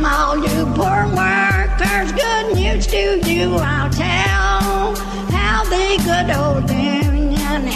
Welcome all you poor workers. Good news to you I'll tell. How the good old union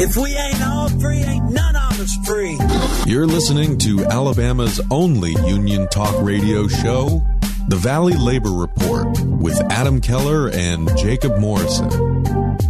If we ain't all free, ain't none of us free. You're listening to Alabama's only union talk radio show, The Valley Labor Report, with Adam Keller and Jacob Morrison.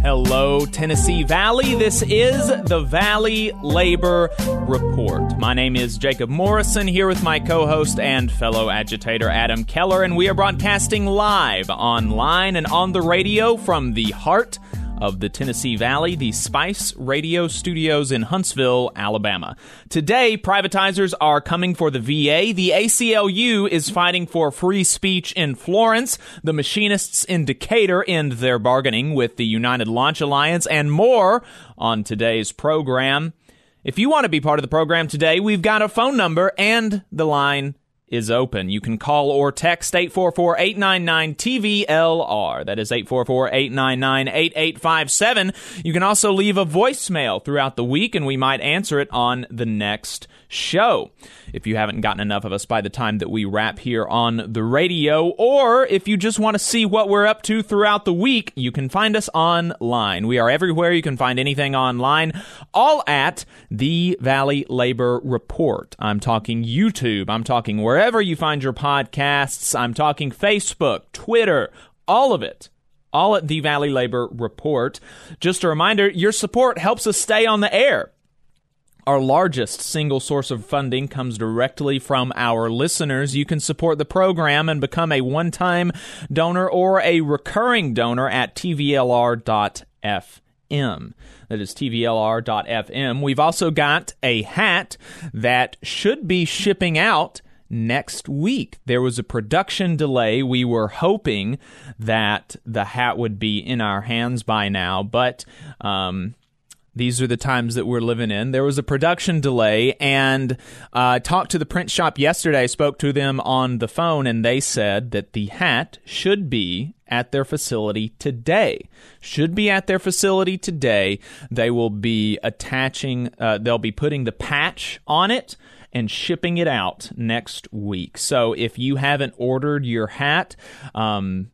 Hello, Tennessee Valley. This is the Valley Labor Report. My name is Jacob Morrison here with my co host and fellow agitator Adam Keller, and we are broadcasting live online and on the radio from the heart of the Tennessee Valley, the Spice Radio Studios in Huntsville, Alabama. Today, privatizers are coming for the VA. The ACLU is fighting for free speech in Florence. The machinists in Decatur end their bargaining with the United Launch Alliance and more on today's program. If you want to be part of the program today, we've got a phone number and the line is open. You can call or text 844-899-TVLR. That is 844-899-8857. You can also leave a voicemail throughout the week and we might answer it on the next show. If you haven't gotten enough of us by the time that we wrap here on the radio, or if you just want to see what we're up to throughout the week, you can find us online. We are everywhere. You can find anything online, all at the Valley Labor Report. I'm talking YouTube. I'm talking wherever you find your podcasts. I'm talking Facebook, Twitter, all of it all at the Valley Labor Report. Just a reminder, your support helps us stay on the air. Our largest single source of funding comes directly from our listeners. You can support the program and become a one time donor or a recurring donor at tvlr.fm. That is tvlr.fm. We've also got a hat that should be shipping out next week. There was a production delay. We were hoping that the hat would be in our hands by now, but um, these are the times that we're living in. There was a production delay, and I uh, talked to the print shop yesterday. Spoke to them on the phone, and they said that the hat should be at their facility today. Should be at their facility today. They will be attaching, uh, they'll be putting the patch on it and shipping it out next week. So if you haven't ordered your hat, um,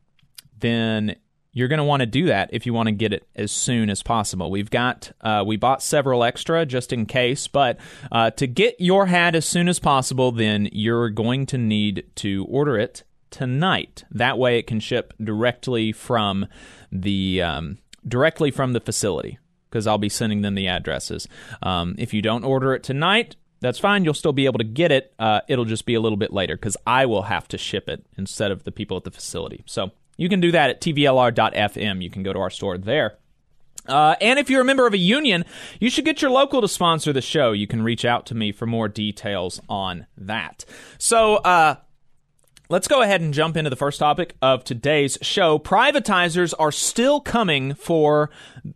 then you're going to want to do that if you want to get it as soon as possible. We've got uh, we bought several extra just in case, but uh, to get your hat as soon as possible, then you're going to need to order it tonight. That way, it can ship directly from the um, directly from the facility because I'll be sending them the addresses. Um, if you don't order it tonight, that's fine. You'll still be able to get it. Uh, it'll just be a little bit later because I will have to ship it instead of the people at the facility. So you can do that at tvlr.fm. You can go to our store there. Uh, and if you're a member of a union, you should get your local to sponsor the show. You can reach out to me for more details on that. So, uh, Let's go ahead and jump into the first topic of today's show. Privatizers are still coming for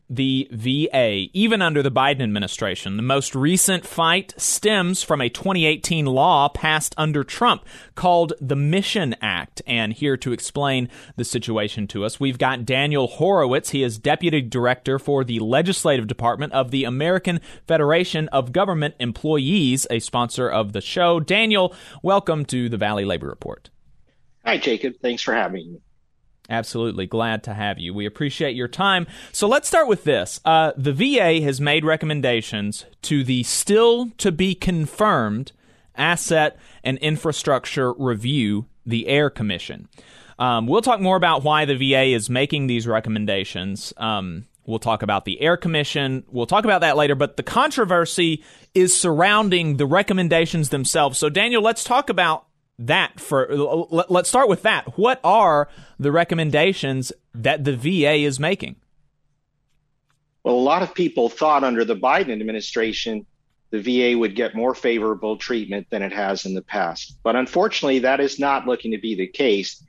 the VA, even under the Biden administration. The most recent fight stems from a 2018 law passed under Trump called the Mission Act. And here to explain the situation to us, we've got Daniel Horowitz. He is Deputy Director for the Legislative Department of the American Federation of Government Employees, a sponsor of the show. Daniel, welcome to the Valley Labor Report. Hi, Jacob. Thanks for having me. Absolutely. Glad to have you. We appreciate your time. So let's start with this. Uh, the VA has made recommendations to the still to be confirmed Asset and Infrastructure Review, the AIR Commission. Um, we'll talk more about why the VA is making these recommendations. Um, we'll talk about the AIR Commission. We'll talk about that later, but the controversy is surrounding the recommendations themselves. So, Daniel, let's talk about that for let's start with that. What are the recommendations that the VA is making? Well, a lot of people thought under the Biden administration the VA would get more favorable treatment than it has in the past. But unfortunately, that is not looking to be the case.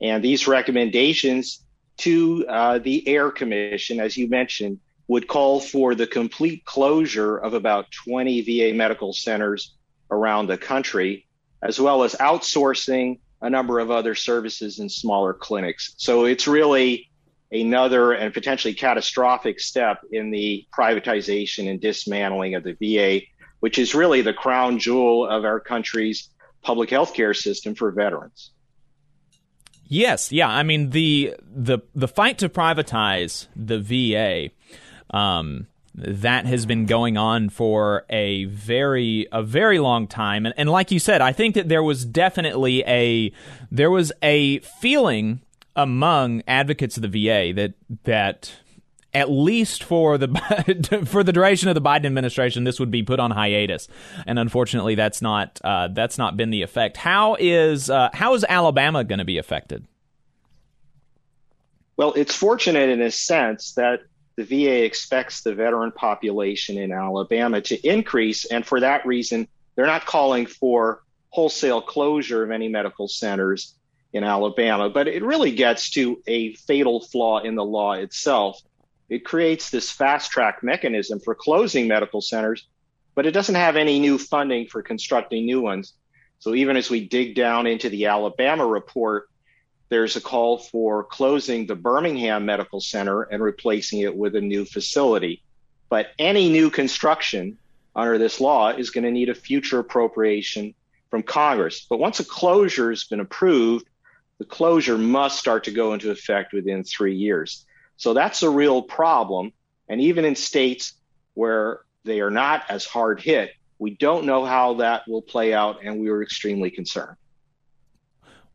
And these recommendations to uh, the AIR Commission, as you mentioned, would call for the complete closure of about 20 VA medical centers around the country, as well as outsourcing a number of other services in smaller clinics. So it's really another and potentially catastrophic step in the privatization and dismantling of the VA, which is really the crown jewel of our country's public health care system for veterans. Yes, yeah. I mean the the the fight to privatize the VA um, that has been going on for a very a very long time and, and like you said i think that there was definitely a there was a feeling among advocates of the VA that that at least for the for the duration of the Biden administration, this would be put on hiatus, and unfortunately, that's not uh, that's not been the effect. How is uh, how is Alabama going to be affected? Well, it's fortunate in a sense that the VA expects the veteran population in Alabama to increase, and for that reason, they're not calling for wholesale closure of any medical centers in Alabama. But it really gets to a fatal flaw in the law itself. It creates this fast track mechanism for closing medical centers, but it doesn't have any new funding for constructing new ones. So even as we dig down into the Alabama report, there's a call for closing the Birmingham Medical Center and replacing it with a new facility. But any new construction under this law is going to need a future appropriation from Congress. But once a closure has been approved, the closure must start to go into effect within three years. So that's a real problem. And even in states where they are not as hard hit, we don't know how that will play out, and we are extremely concerned.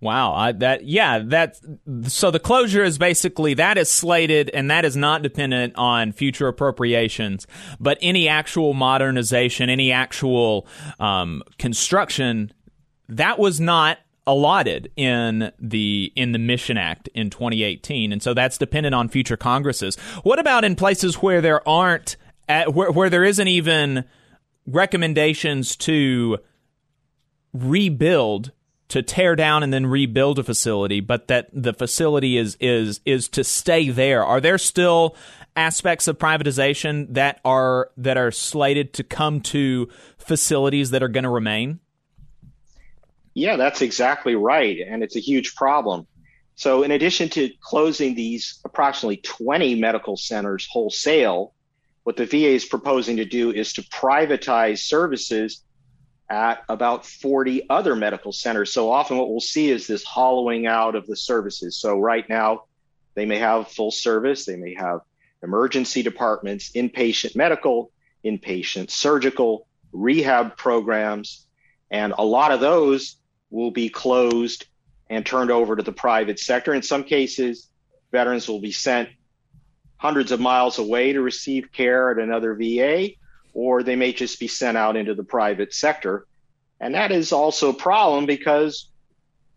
Wow, I, that yeah, that so the closure is basically that is slated and that is not dependent on future appropriations, but any actual modernization, any actual um, construction, that was not allotted in the in the Mission Act in 2018, and so that's dependent on future Congresses. What about in places where there aren't uh, where where there isn't even recommendations to rebuild to tear down and then rebuild a facility, but that the facility is is is to stay there. Are there still aspects of privatization that are that are slated to come to facilities that are going to remain? Yeah, that's exactly right, and it's a huge problem. So, in addition to closing these approximately 20 medical centers wholesale, what the VA is proposing to do is to privatize services at about 40 other medical centers. So often what we'll see is this hollowing out of the services. So right now, they may have full service, they may have emergency departments, inpatient medical, inpatient surgical, rehab programs, and a lot of those will be closed and turned over to the private sector. In some cases, veterans will be sent hundreds of miles away to receive care at another VA or they may just be sent out into the private sector. And that is also a problem because,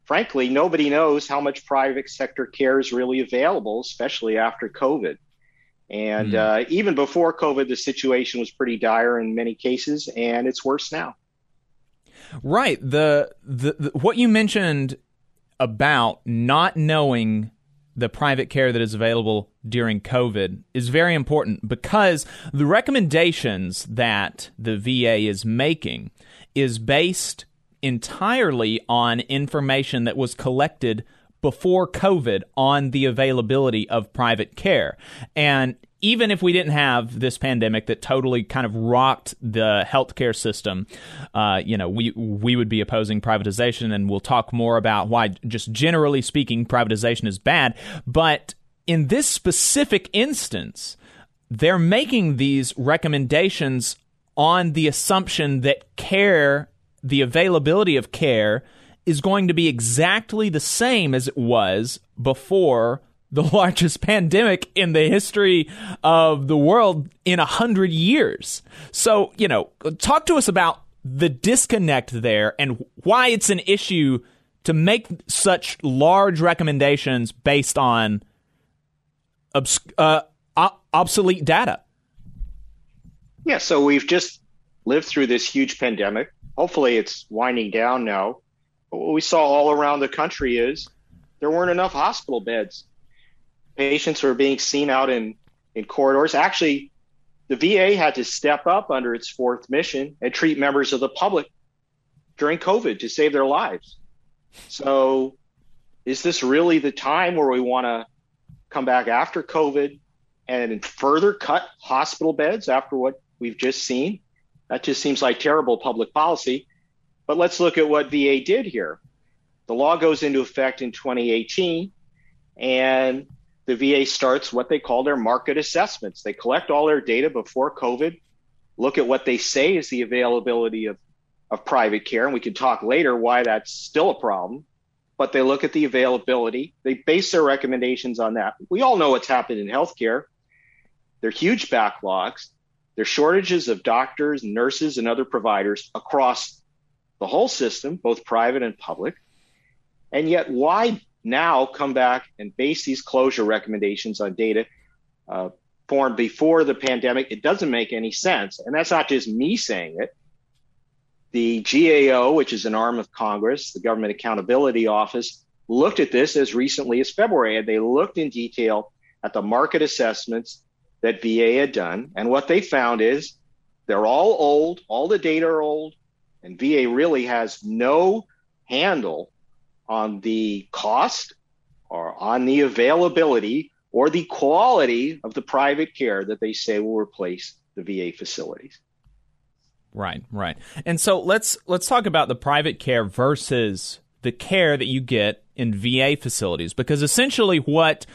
frankly, nobody knows how much private sector care is really available, especially after COVID. And mm. uh, even before COVID, the situation was pretty dire in many cases, and it's worse now. Right. The, the, the what you mentioned about not knowing the private care that is available during COVID is very important because the recommendations that the VA is making is based entirely on information that was collected before COVID on the availability of private care. And even if we didn't have this pandemic that totally kind of rocked the healthcare system, uh, you know, we we would be opposing privatization, and we'll talk more about why, just generally speaking, privatization is bad. But in this specific instance, they're making these recommendations on the assumption that care, the availability of care, is going to be exactly the same as it was before the largest pandemic in the history of the world in a hundred years. So, you know, talk to us about the disconnect there and why it's an issue to make such large recommendations based on obs- uh, obsolete data. Yeah, so we've just lived through this huge pandemic. Hopefully, it's winding down now. But what we saw all around the country is there weren't enough hospital beds. Patients were being seen out in, in corridors. Actually, the VA had to step up under its fourth mission and treat members of the public during COVID to save their lives. So, is this really the time where we want to come back after COVID and further cut hospital beds after what we've just seen? That just seems like terrible public policy. But let's look at what VA did here. The law goes into effect in 2018, and the VA starts what they call their market assessments. They collect all their data before COVID, look at what they say is the availability of, of private care, and we can talk later why that's still a problem. But they look at the availability, they base their recommendations on that. We all know what's happened in healthcare. There are huge backlogs, there are shortages of doctors, nurses, and other providers across the whole system, both private and public. And yet, why now come back and base these closure recommendations on data uh, formed before the pandemic? It doesn't make any sense. And that's not just me saying it. The GAO, which is an arm of Congress, the Government Accountability Office, looked at this as recently as February, and they looked in detail at the market assessments that VA had done. And what they found is they're all old, all the data are old, and VA really has no handle on the cost or on the availability or the quality of the private care that they say will replace the VA facilities. Right, right. And so let's let's talk about the private care versus the care that you get in VA facilities because essentially what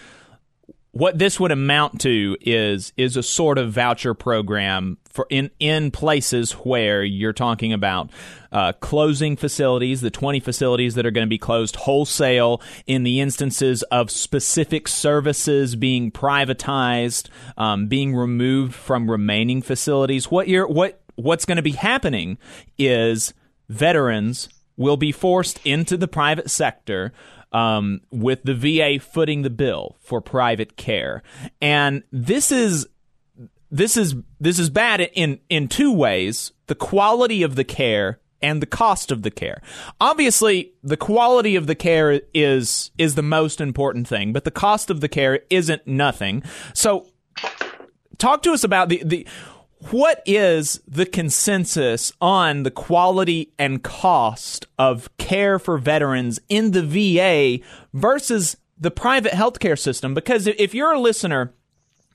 what this would amount to is is a sort of voucher program for in in places where you're talking about uh, closing facilities, the 20 facilities that are going to be closed wholesale, in the instances of specific services being privatized, um, being removed from remaining facilities. What you're what what's going to be happening is veterans will be forced into the private sector um, with the VA footing the bill for private care, and this is this is this is bad in in two ways: the quality of the care and the cost of the care. Obviously, the quality of the care is is the most important thing, but the cost of the care isn't nothing. So, talk to us about the the what is the consensus on the quality and cost of care for veterans in the VA versus the private healthcare system? Because if you're a listener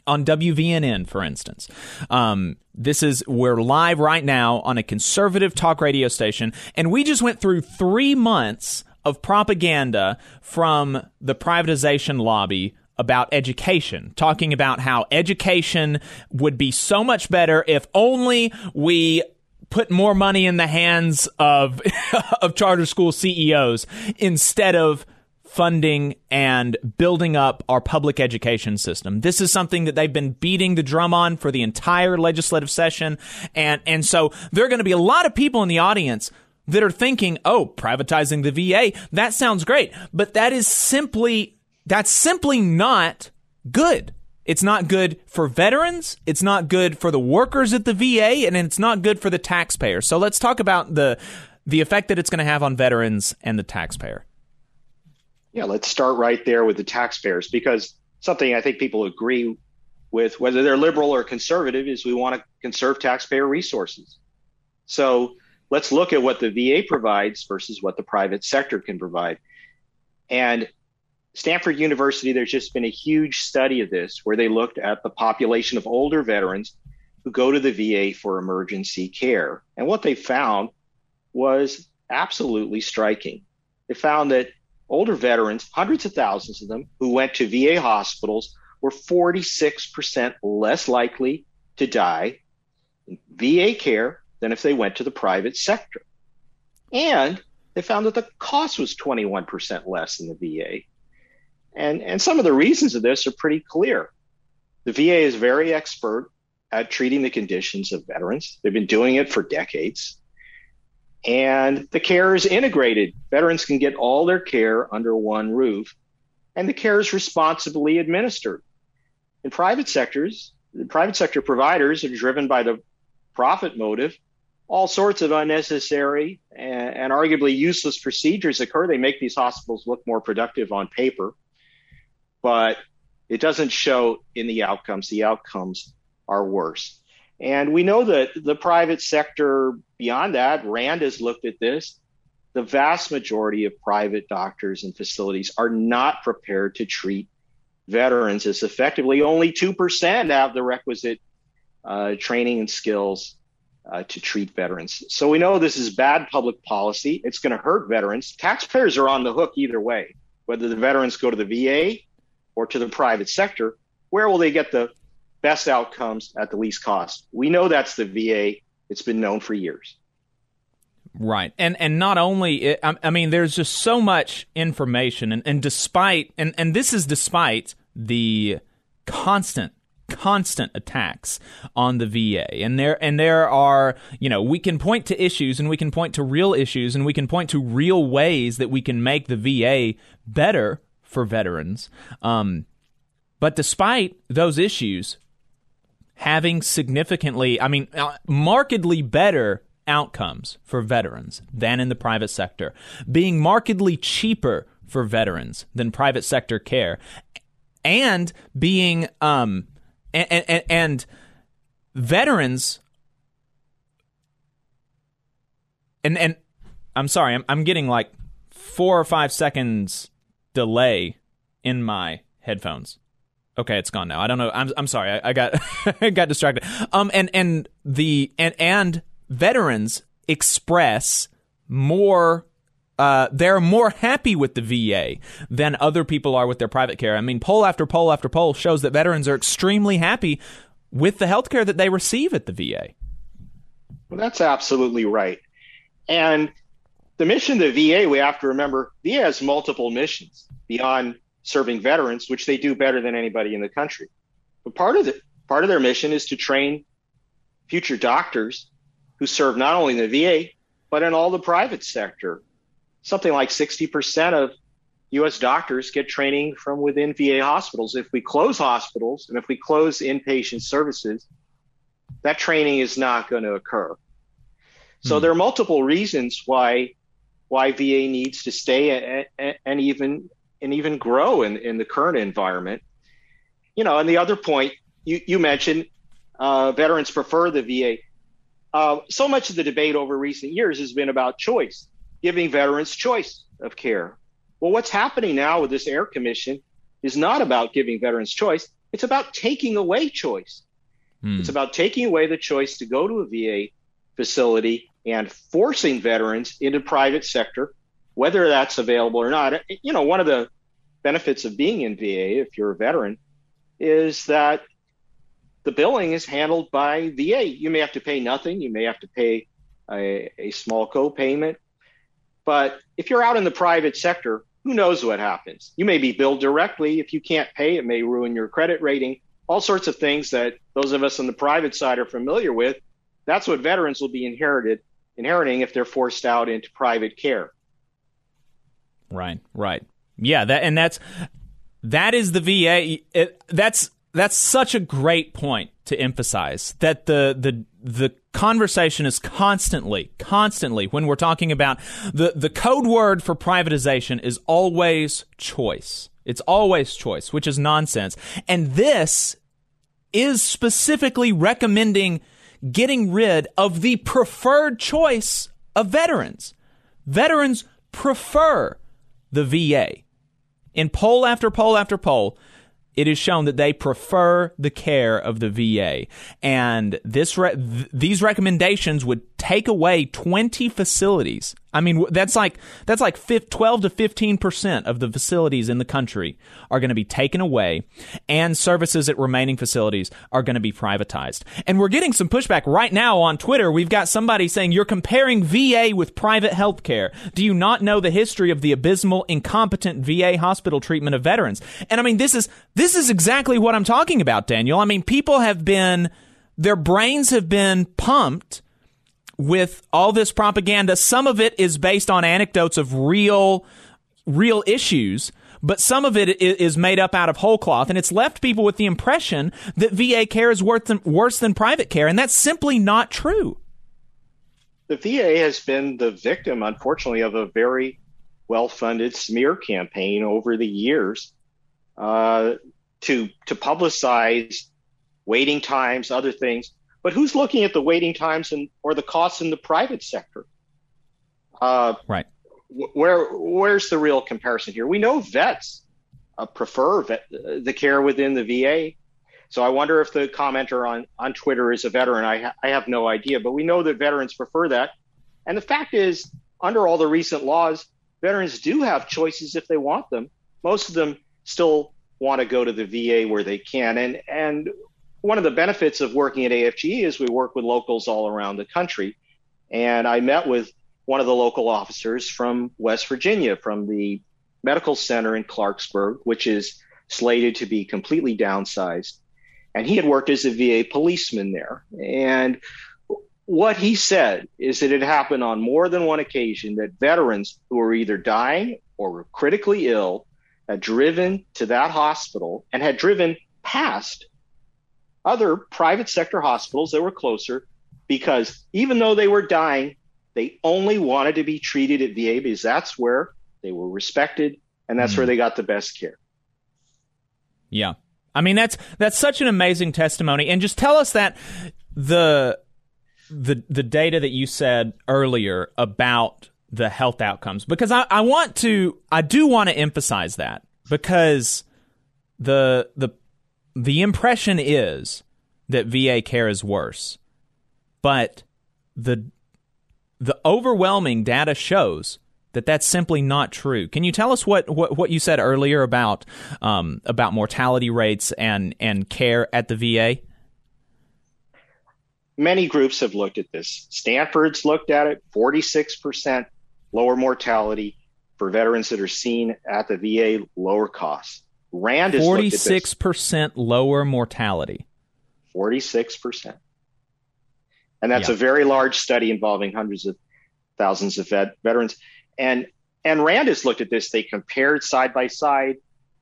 on WVNN, for instance, um, this is we're live right now on a conservative talk radio station, and we just went through three months of propaganda from the privatization lobby about education, talking about how education would be so much better if only we put more money in the hands of of charter school CEOs instead of funding and building up our public education system. This is something that they've been beating the drum on for the entire legislative session and and so there are going to be a lot of people in the audience that are thinking, "Oh, privatizing the VA, that sounds great." But that is simply that's simply not good. It's not good for veterans. It's not good for the workers at the VA, and it's not good for the taxpayer. So let's talk about the the effect that it's going to have on veterans and the taxpayer. Yeah, let's start right there with the taxpayers because something I think people agree with, whether they're liberal or conservative, is we want to conserve taxpayer resources. So let's look at what the VA provides versus what the private sector can provide. And Stanford University, there's just been a huge study of this where they looked at the population of older veterans who go to the VA for emergency care. And what they found was absolutely striking. They found that older veterans, hundreds of thousands of them, who went to VA hospitals were 46% less likely to die in VA care than if they went to the private sector. And they found that the cost was 21% less in the VA. And, and some of the reasons of this are pretty clear. The VA is very expert at treating the conditions of veterans. They've been doing it for decades. And the care is integrated. Veterans can get all their care under one roof, and the care is responsibly administered. In private sectors, the private sector providers are driven by the profit motive. all sorts of unnecessary and, and, arguably useless procedures occur. They make these hospitals look more productive on paper, but it doesn't show in the outcomes. The outcomes are worse. And we know that the private sector, beyond that, RAND has looked at this. The vast majority of private doctors and facilities are not prepared to treat veterans as effectively. Only 2% have the requisite uh, training and skills uh, to treat veterans. So we know this is bad public policy. It's going to hurt veterans. Taxpayers are on the hook either way, whether the veterans go to the VA or to the private sector. Where will they get the best outcomes at the least cost? We know that's the VA. It's been known for years. Right, and and not only I mean, there's just so much information, and, and despite and and this is despite the constant constant attacks on the VA. And there and there are, you know, we can point to issues and we can point to real issues and we can point to real ways that we can make the VA better for veterans. Um, but despite those issues having significantly, I mean, uh, markedly better outcomes for veterans than in the private sector, being markedly cheaper for veterans than private sector care, and being um, and, and, and veterans and and I'm sorry, I'm I'm getting like four or five seconds delay in my headphones. Okay, it's gone now. I don't know. I'm I'm sorry. I, I got got distracted. Um, and and the and and veterans express more uh, they're more happy with the VA than other people are with their private care. I mean, poll after poll after poll shows that veterans are extremely happy with the health care that they receive at the VA. Well, that's absolutely right. And the mission of the VA, we have to remember, VA has multiple missions beyond serving veterans, which they do better than anybody in the country. But part of the part of their mission is to train future doctors who serve not only in the VA but in all the private sector something like 60% of US doctors get training from within VA hospitals. If we close hospitals and if we close inpatient services, that training is not going to occur. So hmm. there are multiple reasons why why VA needs to stay and, and even and even grow in, in the current environment. You know, and the other point you, you mentioned, uh, veterans prefer the VA. Uh, so much of the debate over recent years has been about choice giving veterans choice of care. Well, what's happening now with this AIR Commission is not about giving veterans choice. It's about taking away choice. Hmm. It's about taking away the choice to go to a VA facility and forcing veterans into private sector, whether that's available or not. You know, one of the benefits of being in VA, if you're a veteran, is that the billing is handled by VA. You may have to pay nothing. You may have to pay a, a small co-payment but if you're out in the private sector, who knows what happens? You may be billed directly. If you can't pay, it may ruin your credit rating. All sorts of things that those of us on the private side are familiar with. That's what veterans will be inherited, inheriting if they're forced out into private care. Right, right. Yeah, that and that's that is the VA. It, that's that's such a great point to emphasize that the the the conversation is constantly constantly when we're talking about the the code word for privatization is always choice it's always choice which is nonsense and this is specifically recommending getting rid of the preferred choice of veterans veterans prefer the VA in poll after poll after poll it is shown that they prefer the care of the VA. And this re- th- these recommendations would take away 20 facilities. I mean, that's like that's like 12 to 15 percent of the facilities in the country are going to be taken away, and services at remaining facilities are going to be privatized. And we're getting some pushback right now on Twitter. We've got somebody saying you're comparing VA with private health care. Do you not know the history of the abysmal, incompetent VA hospital treatment of veterans? And I mean, this is this is exactly what I'm talking about, Daniel. I mean, people have been their brains have been pumped with all this propaganda. Some of it is based on anecdotes of real, real issues, but some of it is made up out of whole cloth, and it's left people with the impression that VA care is worse than, worse than private care, and that's simply not true. the VA has been the victim, unfortunately, of a very well funded smear campaign over the years uh, to, to publicize waiting times, other things. But who's looking at the waiting times and or the costs in the private sector? Uh, right. Where where's the real comparison here? We know vets uh, prefer vet, the care within the VA. So I wonder if the commenter on, on Twitter is a veteran. I, ha- I have no idea, but we know that veterans prefer that. And the fact is, under all the recent laws, veterans do have choices if they want them. Most of them still want to go to the VA where they can. And, and one of the benefits of working at AFGE is we work with locals all around the country. And I met with one of the local officers from West Virginia, from the medical center in Clarksburg, which is slated to be completely downsized. And he had worked as a VA policeman there. And what he said is that it happened on more than one occasion that veterans who were either dying or were critically ill had driven to that hospital and had driven past other private sector hospitals that were closer because even though they were dying, they only wanted to be treated at VA because that's where they were respected and that's mm. where they got the best care. Yeah. I mean that's that's such an amazing testimony and just tell us that the the the data that you said earlier about the health outcomes because I, I want to I do want to emphasize that because the the the impression is that VA care is worse but the the overwhelming data shows that that's simply not true. Can you tell us what, what, what you said earlier about um, about mortality rates and and care at the VA? Many groups have looked at this. Stanford's looked at it. Forty six percent lower mortality for veterans that are seen at the VA, lower costs. Rand is forty six percent lower mortality. Forty six percent. And that's yeah. a very large study involving hundreds of thousands of vet- veterans. And and Rand has looked at this. They compared side by side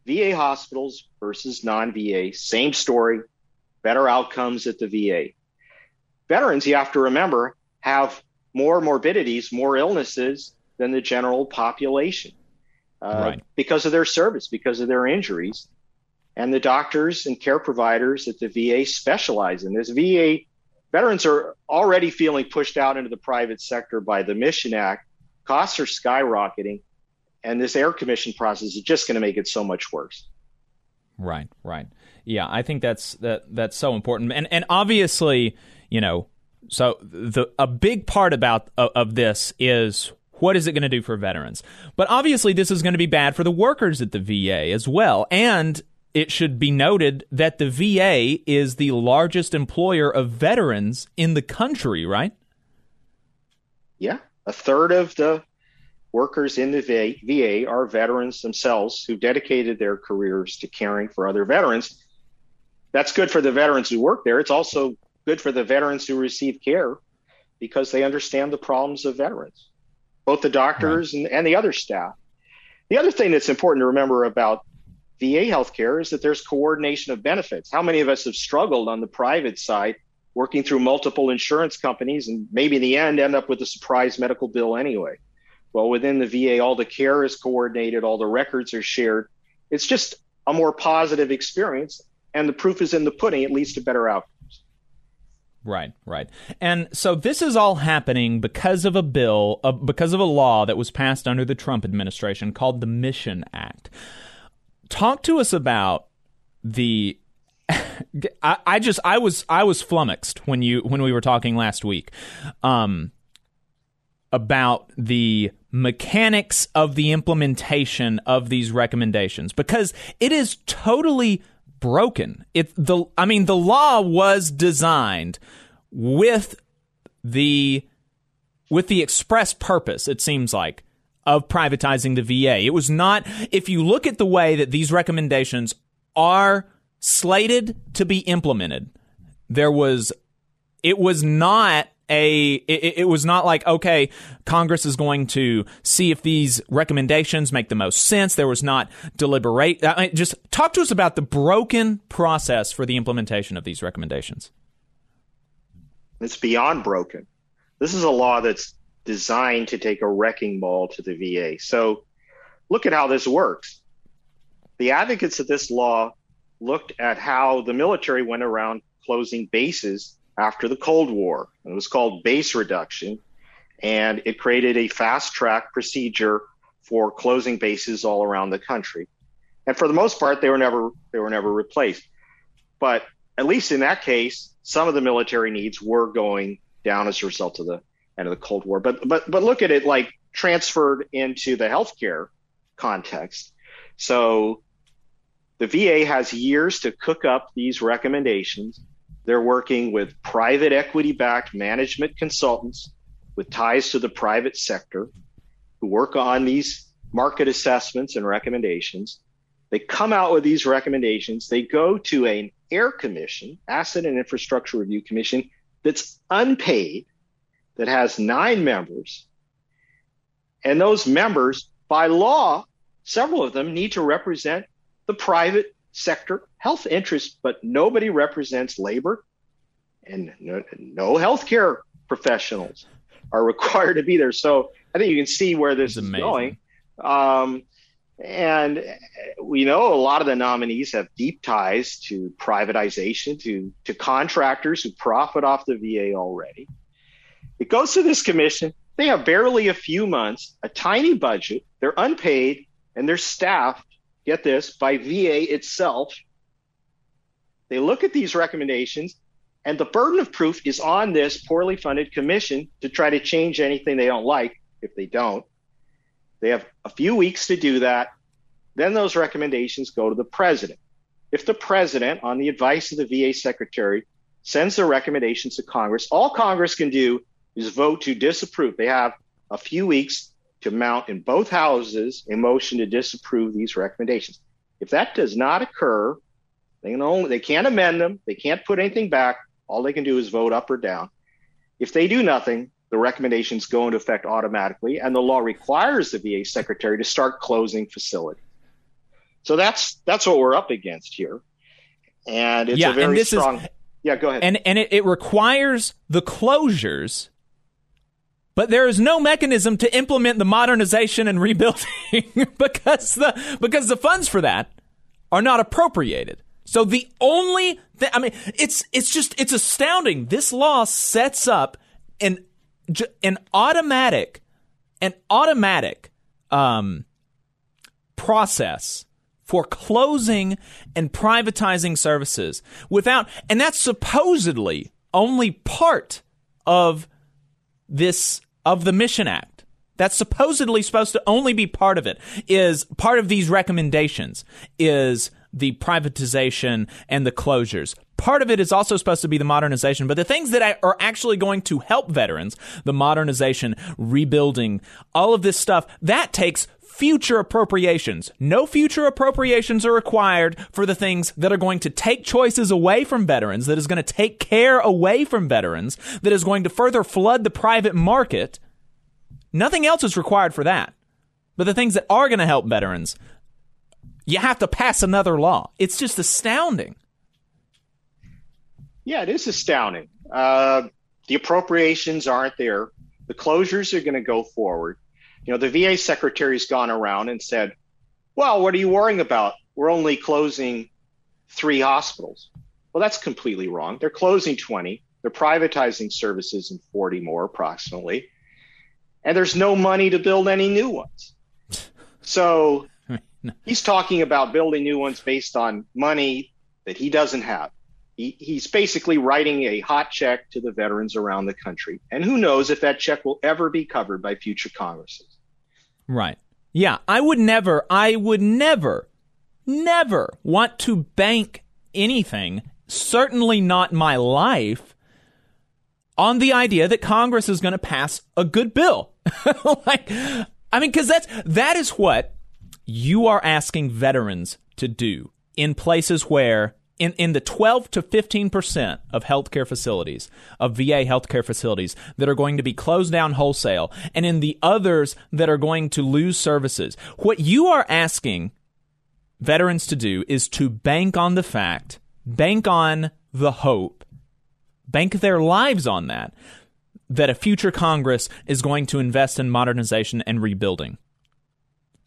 VA hospitals versus non-VA. Same story, better outcomes at the VA. Veterans, you have to remember, have more morbidities, more illnesses than the general population uh, right. because of their service, because of their injuries. And the doctors and care providers at the VA specialize in this. VA veterans are already feeling pushed out into the private sector by the Mission Act. Costs are skyrocketing, and this air commission process is just going to make it so much worse. Right, right. Yeah, I think that's that that's so important. And and obviously, you know, so the a big part about of, of this is what is it going to do for veterans? But obviously, this is going to be bad for the workers at the VA as well. And it should be noted that the VA is the largest employer of veterans in the country, right? Yeah. A third of the workers in the VA, are veterans themselves who dedicated their careers to caring for other veterans. That's good for the veterans who work there. It's also good for the veterans who receive care because they understand the problems of veterans, both the doctors right. and, and the other staff. The other thing that's important to remember about VA healthcare is that there's coordination of benefits. How many of us have struggled on the private side working through multiple insurance companies and maybe in the end end up with a surprise medical bill anyway? Well, within the VA, all the care is coordinated, all the records are shared. It's just a more positive experience, and the proof is in the pudding. It leads to better outcomes. Right, right. And so this is all happening because of a bill, uh, because of a law that was passed under the Trump administration called the Mission Act talk to us about the I, I, just I was I was flummoxed when you when we were talking last week um, about the mechanics of the implementation of these recommendations because it is totally broken. It the I mean the law was designed with the with the express purpose it seems like of privatizing the VA. It was not, if you look at the way that these recommendations are slated to be implemented, there was, it was not a it, it, was not like okay congress is going to see if these recommendations make the most sense there was not deliberate I mean, just talk to us about the broken process for the implementation of these recommendations it's beyond broken This is a law that's designed to take a wrecking ball to the VA. So look at how this works. The advocates of this law looked at how the military went around closing bases after the Cold War. It was called base reduction, and it created a fast track procedure for closing bases all around the country. And for the most part, they were never they were never replaced. But at least in that case, some of the military needs were going down as a result of the end of the Cold War. But but but look at it like transferred into the healthcare context. So the VA has years to cook up these recommendations. They're working with private equity backed management consultants with ties to the private sector who work on these market assessments and recommendations. They come out with these recommendations. They go to an AIR commission, Asset and Infrastructure Review Commission, that's unpaid, that has nine members. And those members, by law, several of them need to represent the private sector health interests, but nobody represents labor and no, no healthcare professionals are required to be there. So I think you can see where this is going. Um, and we know a lot of the nominees have deep ties to privatization, to, to contractors who profit off the VA already. It goes to this commission. They have barely a few months, a tiny budget. They're unpaid, and they're staffed, get this, by VA itself. They look at these recommendations, and the burden of proof is on this poorly funded commission to try to change anything they don't like if they don't. They have a few weeks to do that. Then those recommendations go to the president. If the president, on the advice of the VA secretary, sends the recommendations to Congress, all Congress can do is vote to disapprove. They have a few weeks to mount in both houses a motion to disapprove these recommendations. If that does not occur, they can only they can't amend them, they can't put anything back. All they can do is vote up or down. If they do nothing, the recommendations go into effect automatically, and the law requires the VA secretary to start closing facilities. So that's that's what we're up against here, and it's yeah, a very strong. Is, yeah, go ahead. And and it, it requires the closures but there is no mechanism to implement the modernization and rebuilding because the because the funds for that are not appropriated. So the only th- I mean it's it's just it's astounding. This law sets up an an automatic an automatic um, process for closing and privatizing services without and that's supposedly only part of this of the Mission Act. That's supposedly supposed to only be part of it. Is part of these recommendations is the privatization and the closures. Part of it is also supposed to be the modernization, but the things that are actually going to help veterans, the modernization, rebuilding, all of this stuff, that takes future appropriations. No future appropriations are required for the things that are going to take choices away from veterans, that is going to take care away from veterans, that is going to further flood the private market. Nothing else is required for that. But the things that are going to help veterans, you have to pass another law. It's just astounding. Yeah, it is astounding. Uh, the appropriations aren't there. The closures are going to go forward. You know, the VA secretary's gone around and said, well, what are you worrying about? We're only closing three hospitals. Well, that's completely wrong. They're closing 20. They're privatizing services in 40 more approximately. And there's no money to build any new ones. So he's talking about building new ones based on money that he doesn't have. He, he's basically writing a hot check to the veterans around the country. And who knows if that check will ever be covered by future Congresses. Right. Yeah, I would never, I would never, never want to bank anything, certainly not my life, on the idea that Congress is going to pass a good bill. like, I mean, because that's that is what you are asking veterans to do in places where in, in the 12 to 15% of healthcare facilities, of VA healthcare facilities that are going to be closed down wholesale, and in the others that are going to lose services, what you are asking veterans to do is to bank on the fact, bank on the hope, bank their lives on that, that a future Congress is going to invest in modernization and rebuilding.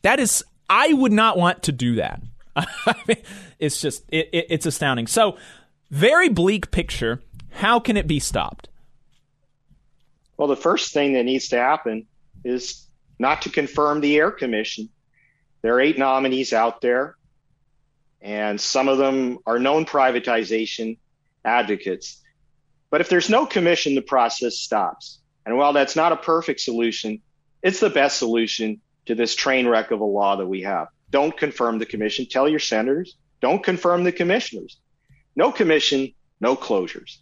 That is, I would not want to do that. it's just, it, it, it's astounding. So, very bleak picture. How can it be stopped? Well, the first thing that needs to happen is not to confirm the Air Commission. There are eight nominees out there, and some of them are known privatization advocates. But if there's no commission, the process stops. And while that's not a perfect solution, it's the best solution to this train wreck of a law that we have. Don't confirm the commission. Tell your senators, don't confirm the commissioners. No commission, no closures.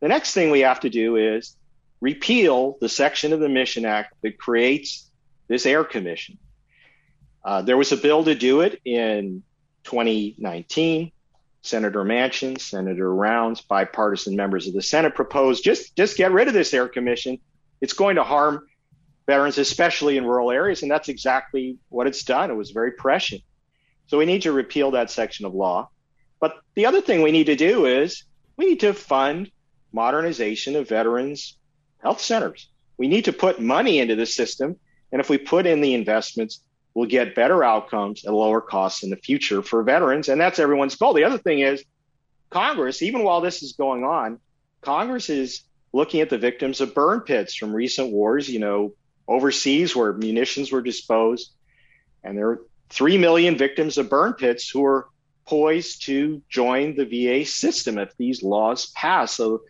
The next thing we have to do is repeal the section of the Mission Act that creates this air commission. Uh, there was a bill to do it in 2019. Senator Manchin, Senator Rounds, bipartisan members of the Senate proposed just just get rid of this air commission. It's going to harm veterans, especially in rural areas, and that's exactly what it's done. It was very prescient. So we need to repeal that section of law. But the other thing we need to do is we need to fund modernization of veterans health centers. We need to put money into the system, and if we put in the investments, we'll get better outcomes at lower costs in the future for veterans. And that's everyone's goal. The other thing is Congress, even while this is going on, Congress is looking at the victims of burn pits from recent wars, you know, overseas where munitions were disposed. And there are 3 million victims of burn pits who are poised to join the VA system if these laws pass. So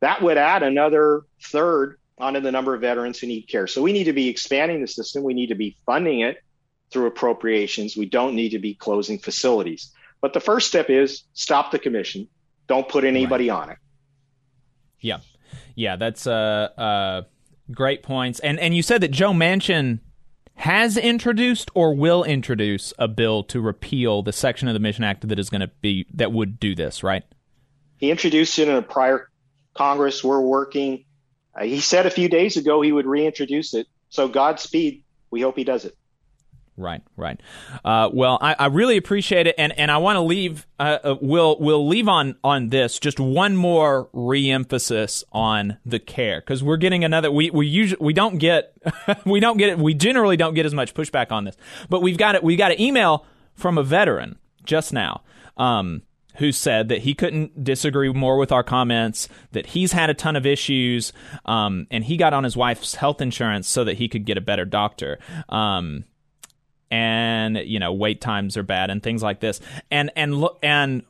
that would add another third onto the number of veterans who need care. So we need to be expanding the system. We need to be funding it through appropriations. We don't need to be closing facilities. But the first step is stop the commission. Don't put anybody right. on it. Yeah, yeah, that's uh, uh, great points. And and you said that Joe Manchin has introduced or will introduce a bill to repeal the section of the Mission Act that is going to be that would do this, right? He introduced it in a prior Congress. We're working. Uh, he said a few days ago he would reintroduce it. So Godspeed. We hope he does it. Right, right. Uh, well, I, I, really appreciate it, and, and I want to leave. Uh, uh, we'll we'll leave on on this just one more reemphasis on the care because we're getting another. We we usually we don't get we don't get it. We generally don't get as much pushback on this, but we've got it. We got an email from a veteran just now. Um, who said that he couldn't disagree more with our comments, that he's had a ton of issues, um, and he got on his wife's health insurance so that he could get a better doctor. Um, and you know wait times are bad and things like this and and look and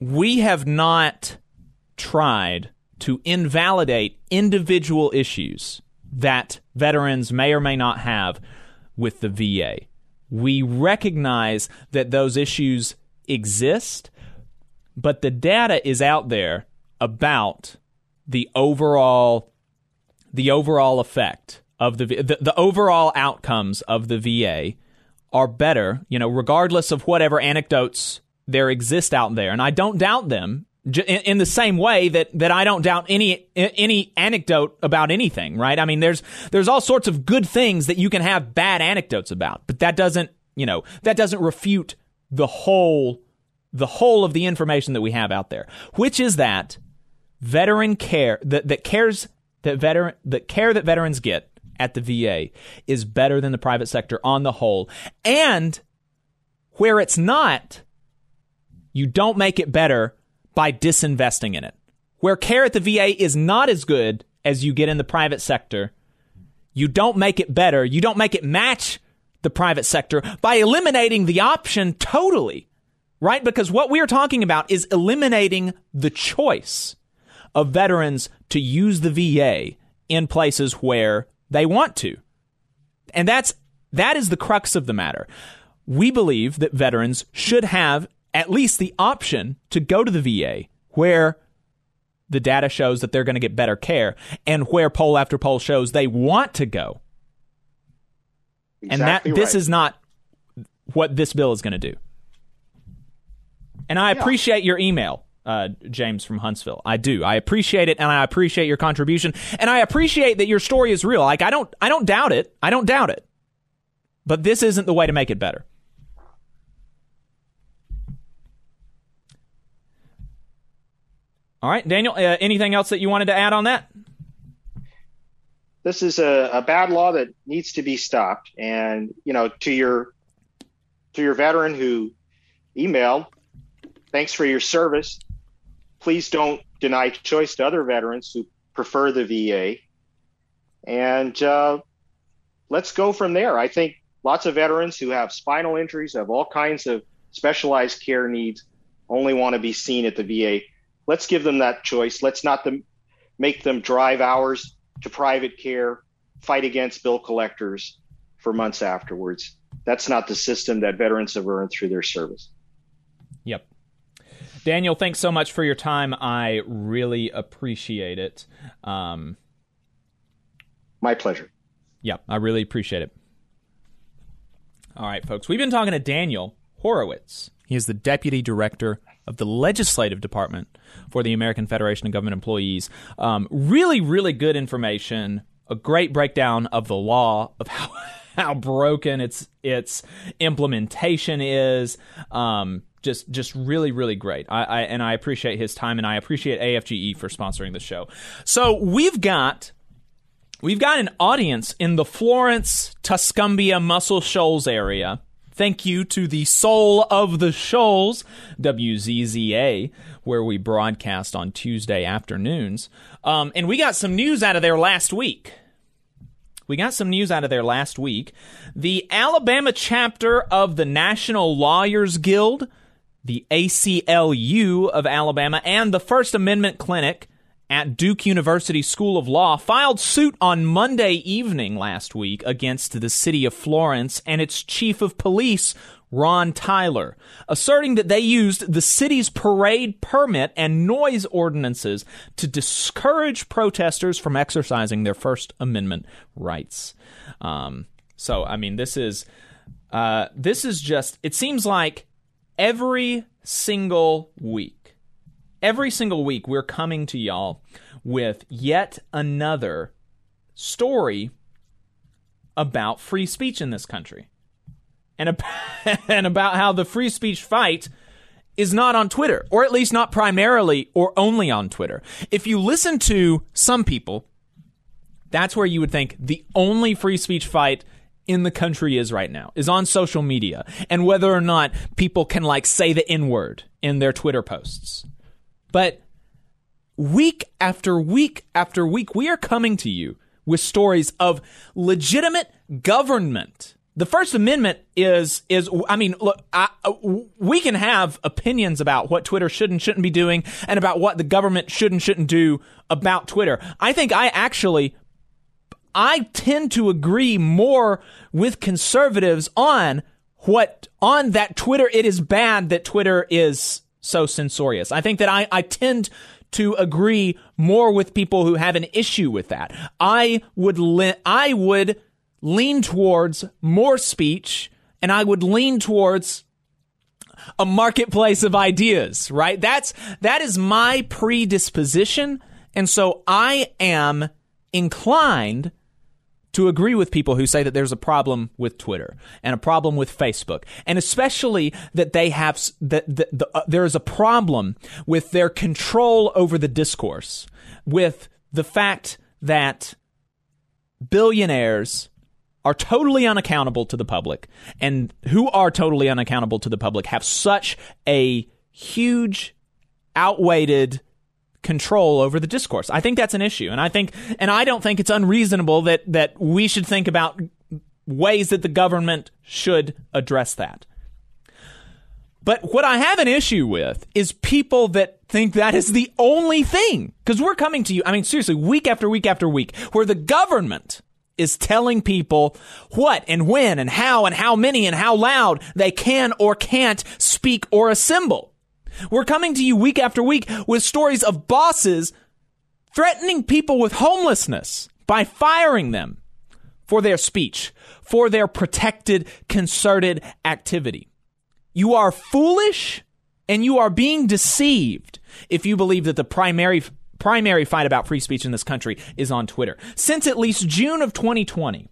we have not tried to invalidate individual issues that veterans may or may not have with the VA. We recognize that those issues exist, but the data is out there about the overall the overall effect of the the, the overall outcomes of the VA are better, you know, regardless of whatever anecdotes there exist out there. And I don't doubt them in, the same way that, that I don't doubt any any anecdote about anything, right? I mean, there's there's all sorts of good things that you can have bad anecdotes about, but that doesn't you know that doesn't refute the whole the whole of the information that we have out there, which is that veteran care that that cares that veteran the care that veterans get at the VA is better than the private sector on the whole. And where it's not, you don't make it better by disinvesting in it. Where care at the VA is not as good as you get in the private sector, you don't make it better. You don't make it match the private sector by eliminating the option totally, right? Because what we are talking about is eliminating the choice of veterans to use the VA in places where they want to. And that's that is the crux of the matter. We believe that veterans should have at least the option to go to the VA where the data shows that they're going to get better care and where poll after poll shows they want to go. Exactly and that right. this is not what this bill is going to do. And I yeah. appreciate your email uh, James from Huntsville. I do. I appreciate it, and I appreciate your contribution, and I appreciate that your story is real. Like I don't, I don't doubt it. I don't doubt it. But this isn't the way to make it better. All right, Daniel. Uh, anything else that you wanted to add on that? this is a, a bad law that needs to be stopped. And you know, to your to your veteran who emailed, thanks for your service. Please don't deny choice to other veterans who prefer the VA. And uh, let's go from there. I think lots of veterans who have spinal injuries, have all kinds of specialized care needs, only want to be seen at the VA. Let's give them that choice. Let's not them, make them drive hours to private care, fight against bill collectors for months afterwards. That's not the system that veterans have earned through their service. Yep. Daniel, thanks so much for your time. I really appreciate it. Um, My pleasure. Yeah, I really appreciate it. All right, folks, we've been talking to Daniel Horowitz. He is the Deputy Director of the Legislative Department for the American Federation of Government Employees. Um, really, really good information, a great breakdown of the law, of how, how broken its its implementation is. Um, just just really really great. I, I, and i appreciate his time and i appreciate afge for sponsoring the show. So we've got we've got an audience in the florence tuscumbia muscle shoals area. Thank you to the soul of the shoals wzza where we broadcast on tuesday afternoons. Um, and we got some news out of there last week. We got some news out of there last week. The Alabama chapter of the National Lawyers Guild the ACLU of Alabama, and the First Amendment Clinic at Duke University School of Law filed suit on Monday evening last week against the city of Florence and its chief of police, Ron Tyler, asserting that they used the city's parade permit and noise ordinances to discourage protesters from exercising their First Amendment rights. Um, so, I mean, this is uh, this is just. It seems like every single week, every single week, we're coming to y'all with yet another story about free speech in this country. And, about, and about how the free speech fight is not on Twitter, or at least not primarily or only on Twitter. If you listen to some people, that's where you would think the only free speech fight in the country is right now is on social media and whether or not people can like say the N word in their Twitter posts. But week after week after week, we are coming to you with stories of legitimate government. The First Amendment is is I mean, look, I, we can have opinions about what Twitter should and shouldn't be doing, and about what the government should and shouldn't do about Twitter. I think I actually I tend to agree more with conservatives on what on that Twitter it is bad that Twitter is so censorious. I think that I, I tend to agree more with people who have an issue with that. I would le- I would lean towards more speech and I would lean towards a marketplace of ideas, right? That's that is my predisposition and so I am inclined to agree with people who say that there's a problem with Twitter and a problem with Facebook, and especially that they have that the, uh, there is a problem with their control over the discourse, with the fact that billionaires are totally unaccountable to the public, and who are totally unaccountable to the public have such a huge, outweighed control over the discourse. I think that's an issue. And I think and I don't think it's unreasonable that that we should think about ways that the government should address that. But what I have an issue with is people that think that is the only thing. Because we're coming to you, I mean, seriously, week after week after week, where the government is telling people what and when and how and how many and how loud they can or can't speak or assemble. We're coming to you week after week with stories of bosses threatening people with homelessness by firing them for their speech, for their protected, concerted activity. You are foolish and you are being deceived if you believe that the primary primary fight about free speech in this country is on Twitter. Since at least June of 2020,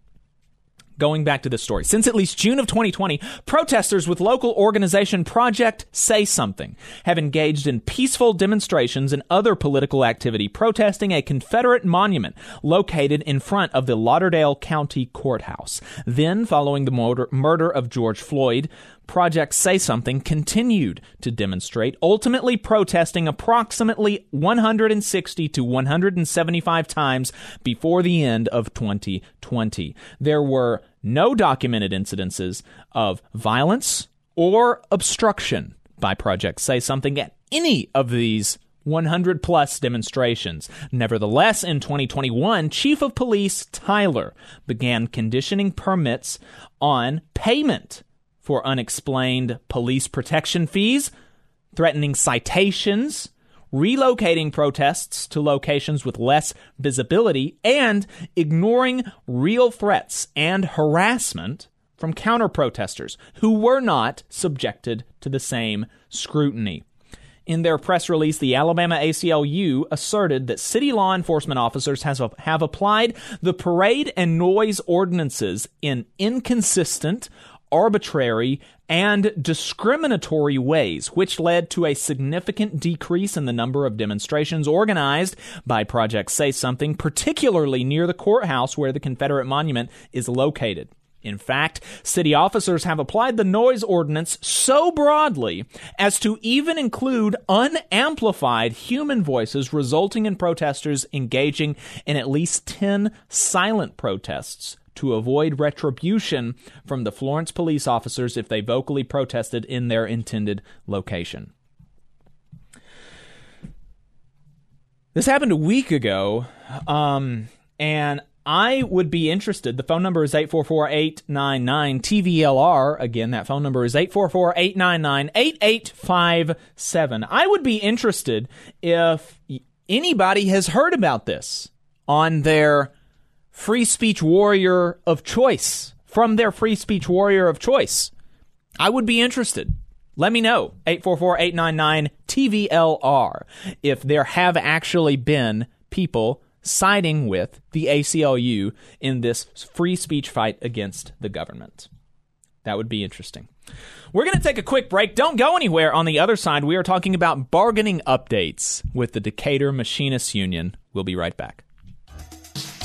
going back to this story. Since at least June of 2020, protesters with local organization Project Say Something have engaged in peaceful demonstrations and other political activity protesting a Confederate monument located in front of the Lauderdale County Courthouse. Then, following the murder, murder of George Floyd, Project Say Something continued to demonstrate, ultimately protesting approximately 160 to 175 times before the end of 2020. There were no documented incidences of violence or obstruction by Project Say Something at any of these 100 plus demonstrations. Nevertheless, in 2021, Chief of Police Tyler began conditioning permits on payment for unexplained police protection fees, threatening citations, relocating protests to locations with less visibility, and ignoring real threats and harassment from counter protesters who were not subjected to the same scrutiny. In their press release, the Alabama ACLU asserted that city law enforcement officers has, have applied the parade and noise ordinances in inconsistent, arbitrary, and discriminatory ways, which led to a significant decrease in the number of demonstrations organized by Project Say Something, particularly near the courthouse where the Confederate monument is located. In fact, city officers have applied the noise ordinance so broadly as to even include unamplified human voices, resulting in protesters engaging in at least 10 silent protests to avoid retribution from the Florence police officers if they vocally protested in their intended location. This happened a week ago, um, and I would be interested. The phone number is 844 899 TVLR. Again, that phone number is 844 899 8857. I would be interested if anybody has heard about this on their free speech warrior of choice from their free speech warrior of choice. I would be interested. Let me know. 844-899-TVLR if there have actually been people siding with the ACLU in this free speech fight against the government. That would be interesting. We're going to take a quick break. Don't go anywhere. On the other side, we are talking about bargaining updates with the Decatur Machinists Union. We'll be right back.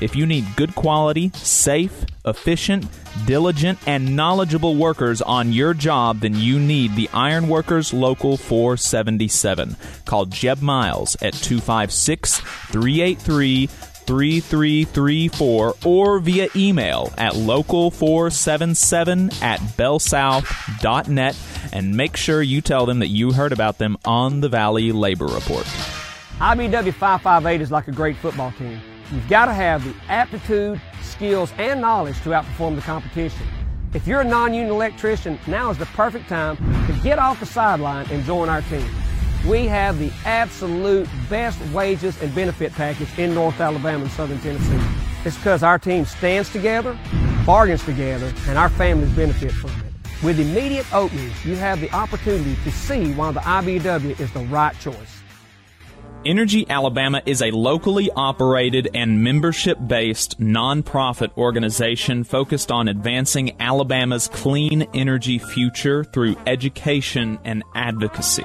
If you need good quality, safe, efficient, diligent, and knowledgeable workers on your job, then you need the Ironworkers Local 477. Call Jeb Miles at 256 383 3334 or via email at local477 at bellsouth.net and make sure you tell them that you heard about them on the Valley Labor Report. IBEW 558 is like a great football team. You've got to have the aptitude, skills, and knowledge to outperform the competition. If you're a non-union electrician, now is the perfect time to get off the sideline and join our team. We have the absolute best wages and benefit package in North Alabama and Southern Tennessee. It's because our team stands together, bargains together, and our families benefit from it. With immediate openings, you have the opportunity to see why the IBEW is the right choice. Energy Alabama is a locally operated and membership based nonprofit organization focused on advancing Alabama's clean energy future through education and advocacy.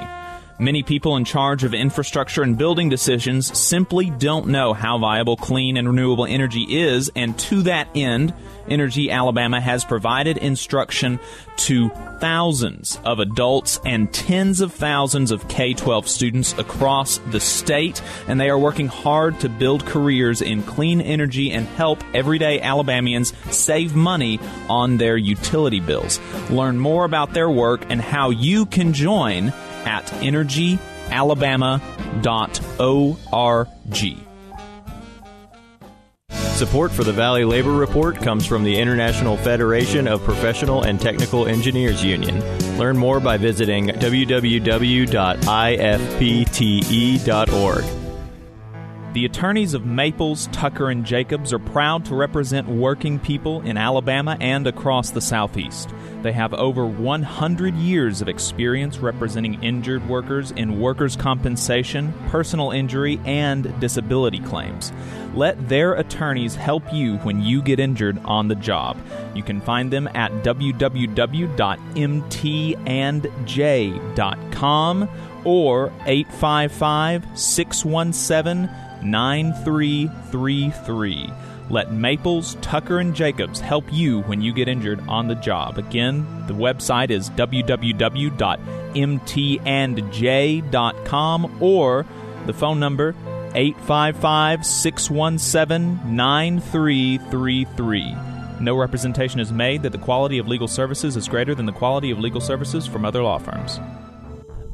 Many people in charge of infrastructure and building decisions simply don't know how viable clean and renewable energy is, and to that end, Energy Alabama has provided instruction to thousands of adults and tens of thousands of K 12 students across the state, and they are working hard to build careers in clean energy and help everyday Alabamians save money on their utility bills. Learn more about their work and how you can join at energyalabama.org. Support for the Valley Labor Report comes from the International Federation of Professional and Technical Engineers Union. Learn more by visiting www.ifpte.org. The attorneys of Maples, Tucker, and Jacobs are proud to represent working people in Alabama and across the Southeast. They have over 100 years of experience representing injured workers in workers' compensation, personal injury, and disability claims. Let their attorneys help you when you get injured on the job. You can find them at www.mtandj.com or 855 617 9333. Let Maples, Tucker, and Jacobs help you when you get injured on the job. Again, the website is www.mtandj.com or the phone number 855 617 9333. No representation is made that the quality of legal services is greater than the quality of legal services from other law firms.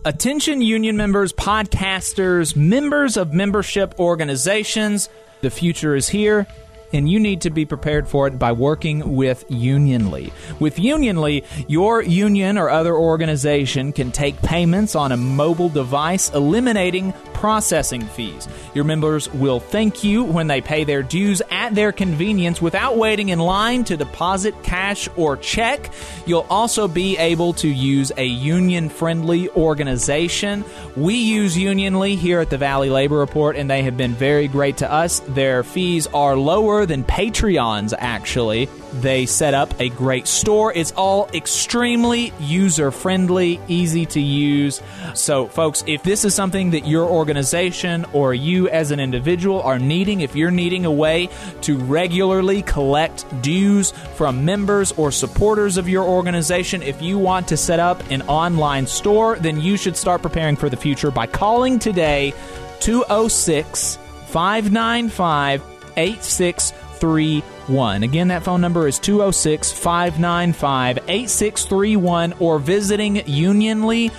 Attention union members, podcasters, members of membership organizations. The future is here and you need to be prepared for it by working with Unionly. With Unionly, your union or other organization can take payments on a mobile device, eliminating processing fees. Your members will thank you when they pay their dues at their convenience without waiting in line to deposit cash or check. You'll also be able to use a union friendly organization. We use Unionly here at the Valley Labor Report, and they have been very great to us. Their fees are lower than Patreon's, actually. They set up a great store. It's all extremely user friendly, easy to use. So, folks, if this is something that your organization or you as an individual are needing, if you're needing a way to regularly collect dues from members or supporters of your organization, if you want to set up an online store, then you should start preparing for the future by calling today 206 595 8631. Again, that phone number is 206 595 8631 or visiting unionly.io.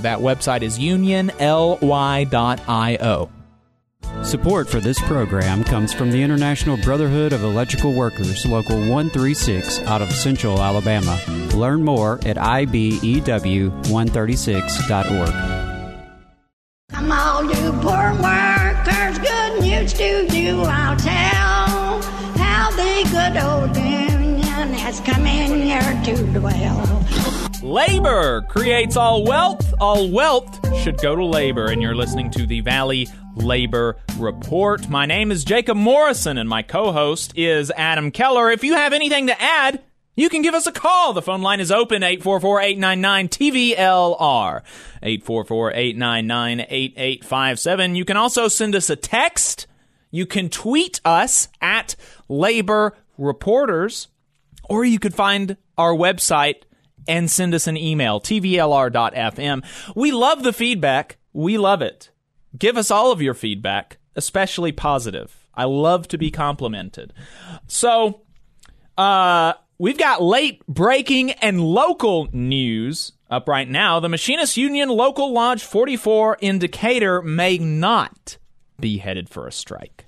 That website is unionly.io. Support for this program comes from the International Brotherhood of Electrical Workers, Local 136 out of Central Alabama. Learn more at ibew136.org. Come all you poor workers, good news to you I'll tell. How the good old union has come in here to dwell. Labor creates all wealth. All wealth should go to labor. And you're listening to the Valley Labor Report. My name is Jacob Morrison, and my co host is Adam Keller. If you have anything to add, you can give us a call. The phone line is open 844 899 TVLR. 844 899 8857. You can also send us a text. You can tweet us at Labor Reporters, or you could find our website and send us an email, tvlr.fm. We love the feedback. We love it. Give us all of your feedback, especially positive. I love to be complimented. So, uh, we've got late breaking and local news up right now. The Machinist Union Local Lodge 44 in Decatur may not be headed for a strike.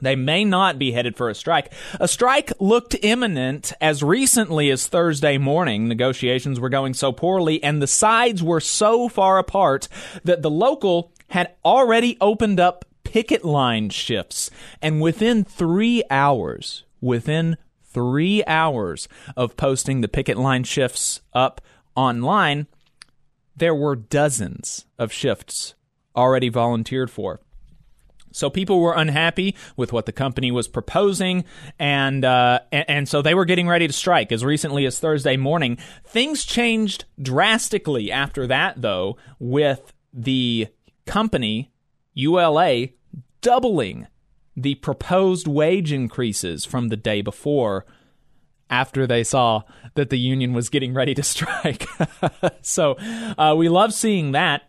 They may not be headed for a strike. A strike looked imminent as recently as Thursday morning. Negotiations were going so poorly and the sides were so far apart that the local had already opened up picket line shifts. And within three hours, within three hours of posting the picket line shifts up online, there were dozens of shifts already volunteered for. So people were unhappy with what the company was proposing, and, uh, and and so they were getting ready to strike as recently as Thursday morning. Things changed drastically after that, though, with the company ULA doubling the proposed wage increases from the day before after they saw that the union was getting ready to strike. so uh, we love seeing that.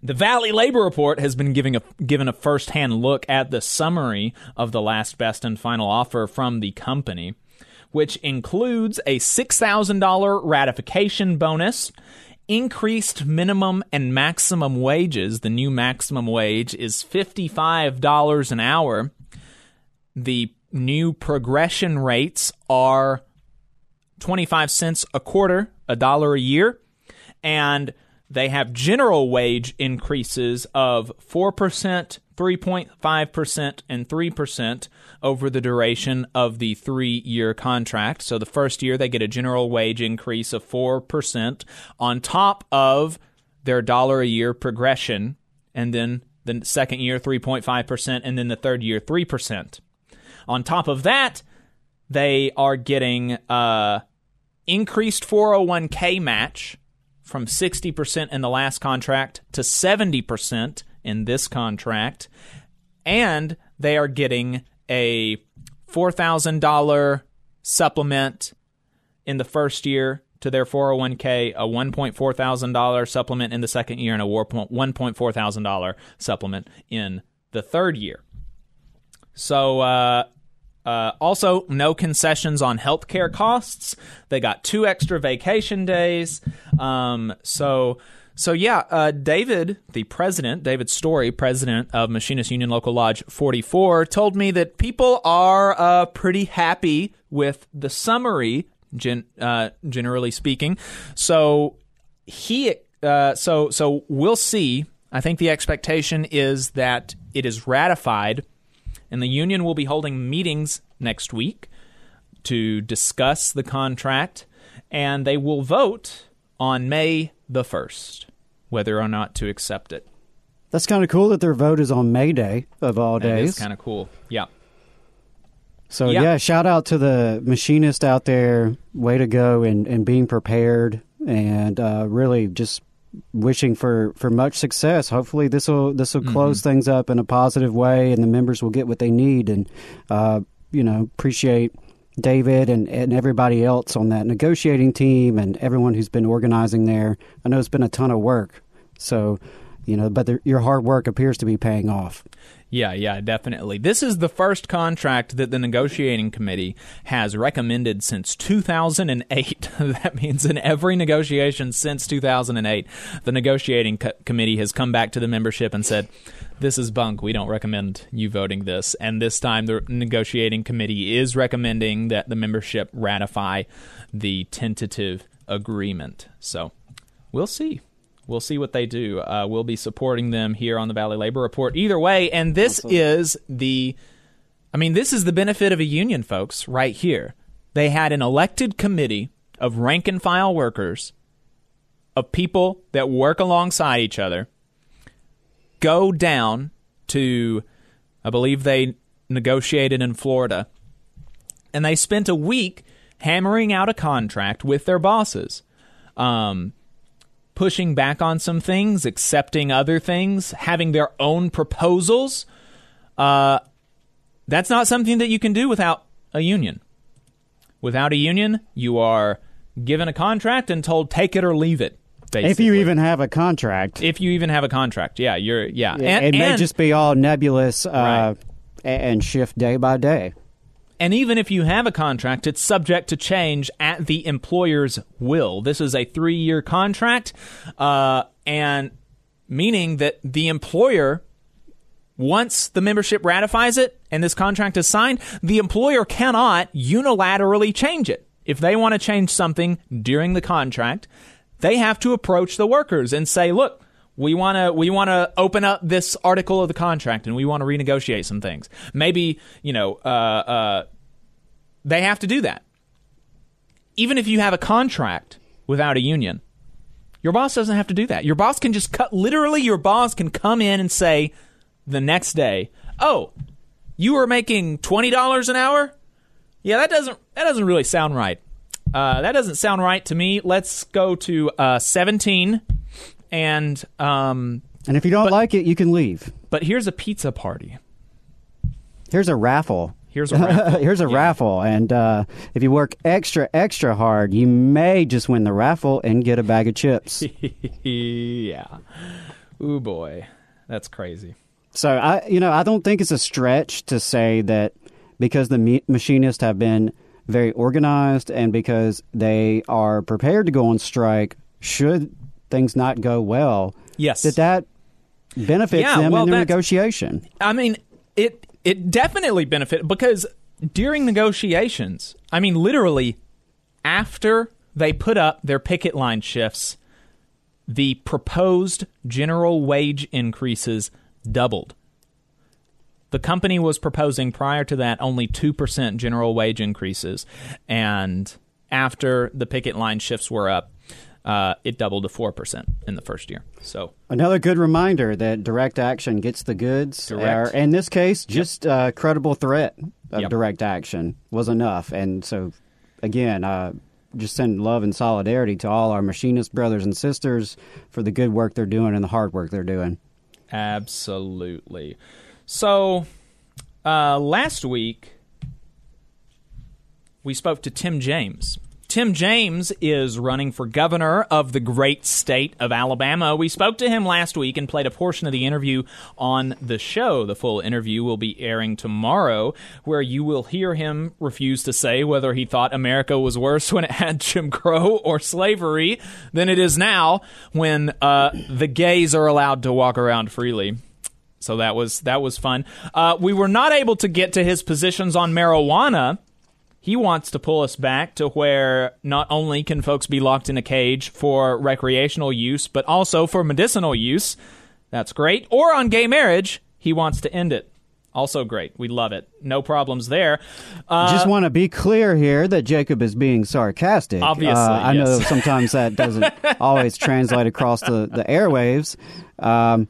The Valley Labor Report has been giving a, given a first-hand look at the summary of the last best and final offer from the company, which includes a $6,000 ratification bonus, increased minimum and maximum wages. The new maximum wage is $55 an hour. The new progression rates are 25 cents a quarter, a dollar a year, and they have general wage increases of 4%, 3.5%, and 3% over the duration of the three year contract. So the first year, they get a general wage increase of 4% on top of their dollar a year progression. And then the second year, 3.5%, and then the third year, 3%. On top of that, they are getting uh, increased 401k match from 60% in the last contract to 70% in this contract. And they are getting a $4,000 supplement in the first year to their 401k, a $1.4 thousand supplement in the second year, and a $1.4 thousand supplement in the third year. So uh, uh, also, no concessions on healthcare costs. They got two extra vacation days. Um, so, so yeah, uh, David, the president, David Story, president of Machinist Union Local Lodge 44, told me that people are uh, pretty happy with the summary, gen- uh, generally speaking. So he, uh, so so we'll see. I think the expectation is that it is ratified and the union will be holding meetings next week to discuss the contract, and they will vote on May the 1st whether or not to accept it. That's kind of cool that their vote is on May Day of all days. It's kind of cool. Yeah. So yeah. yeah. shout out to the machinist out there. Way to go and, and being prepared and uh, really just wishing for, for much success. Hopefully this will this will mm-hmm. close things up in a positive way, and the members will get what they need. And uh, you know, appreciate David and, and everybody else on that negotiating team and everyone who's been organizing there. I know it's been a ton of work. So, you know, but the, your hard work appears to be paying off. Yeah, yeah, definitely. This is the first contract that the negotiating committee has recommended since 2008. that means in every negotiation since 2008, the negotiating co- committee has come back to the membership and said, this is bunk. We don't recommend you voting this. And this time, the negotiating committee is recommending that the membership ratify the tentative agreement. So we'll see we'll see what they do. Uh, we'll be supporting them here on the Valley Labor Report. Either way, and this awesome. is the, I mean, this is the benefit of a union, folks, right here. They had an elected committee of rank and file workers, of people that work alongside each other, go down to, I believe they negotiated in Florida, and they spent a week hammering out a contract with their bosses. Um, pushing back on some things, accepting other things, having their own proposals. Uh, that's not something that you can do without a union. Without a union, you are given a contract and told take it or leave it. Basically. If you even have a contract. If you even have a contract, yeah, you're yeah. And, it may and, just be all nebulous uh, right. and shift day by day. And even if you have a contract, it's subject to change at the employer's will. This is a three year contract, uh, and meaning that the employer, once the membership ratifies it and this contract is signed, the employer cannot unilaterally change it. If they want to change something during the contract, they have to approach the workers and say, look, we want to we want to open up this article of the contract and we want to renegotiate some things. Maybe you know uh, uh, they have to do that. Even if you have a contract without a union, your boss doesn't have to do that. Your boss can just cut. Literally, your boss can come in and say, the next day, "Oh, you are making twenty dollars an hour." Yeah, that doesn't that doesn't really sound right. Uh, that doesn't sound right to me. Let's go to uh, seventeen, and um, and if you don't like it, you can leave. But here's a pizza party. Here's a raffle. Here's a raffle. Here's a Yeah. raffle, and uh, if you work extra extra hard, you may just win the raffle and get a bag of chips. yeah. Ooh boy, that's crazy. So I, you know, I don't think it's a stretch to say that because the me- machinists have been very organized and because they are prepared to go on strike, should things not go well, Yes. that that benefits Yeah, them well, in their that's- negotiation. I mean, it it definitely benefit because during negotiations, I mean, literally after they put up their picket line shifts, the proposed general wage increases doubled. The company was proposing prior to that only 2% general wage increases. And after the picket line shifts were up, uh, it doubled to 4% in the first year. So Another good reminder that direct action gets the goods. Or in this case, just uh, credible threat of Yep. direct action was enough. And so, again, uh, just send love and solidarity to all our machinist brothers and sisters for the good work they're doing and the hard work they're doing. Absolutely. So, uh, last week we spoke to Tim James. Tim James is running for governor of the great state of Alabama. We spoke to him last week and played a portion of the interview on the show. The full interview will be airing tomorrow, where you will hear him refuse to say whether he thought America was worse when it had Jim Crow or slavery than it is now when uh, the gays are allowed to walk around freely. So that was that was fun. Uh, we were not able to get to his positions on marijuana. He wants to pull us back to where not only can folks be locked in a cage for recreational use, but also for medicinal use. That's great. Or on gay marriage, he wants to end it. Also great. We love it. No problems there. Uh, Just want to be clear here that Jacob is being sarcastic. Obviously, Uh, I know sometimes that doesn't always translate across the, the airwaves. Um,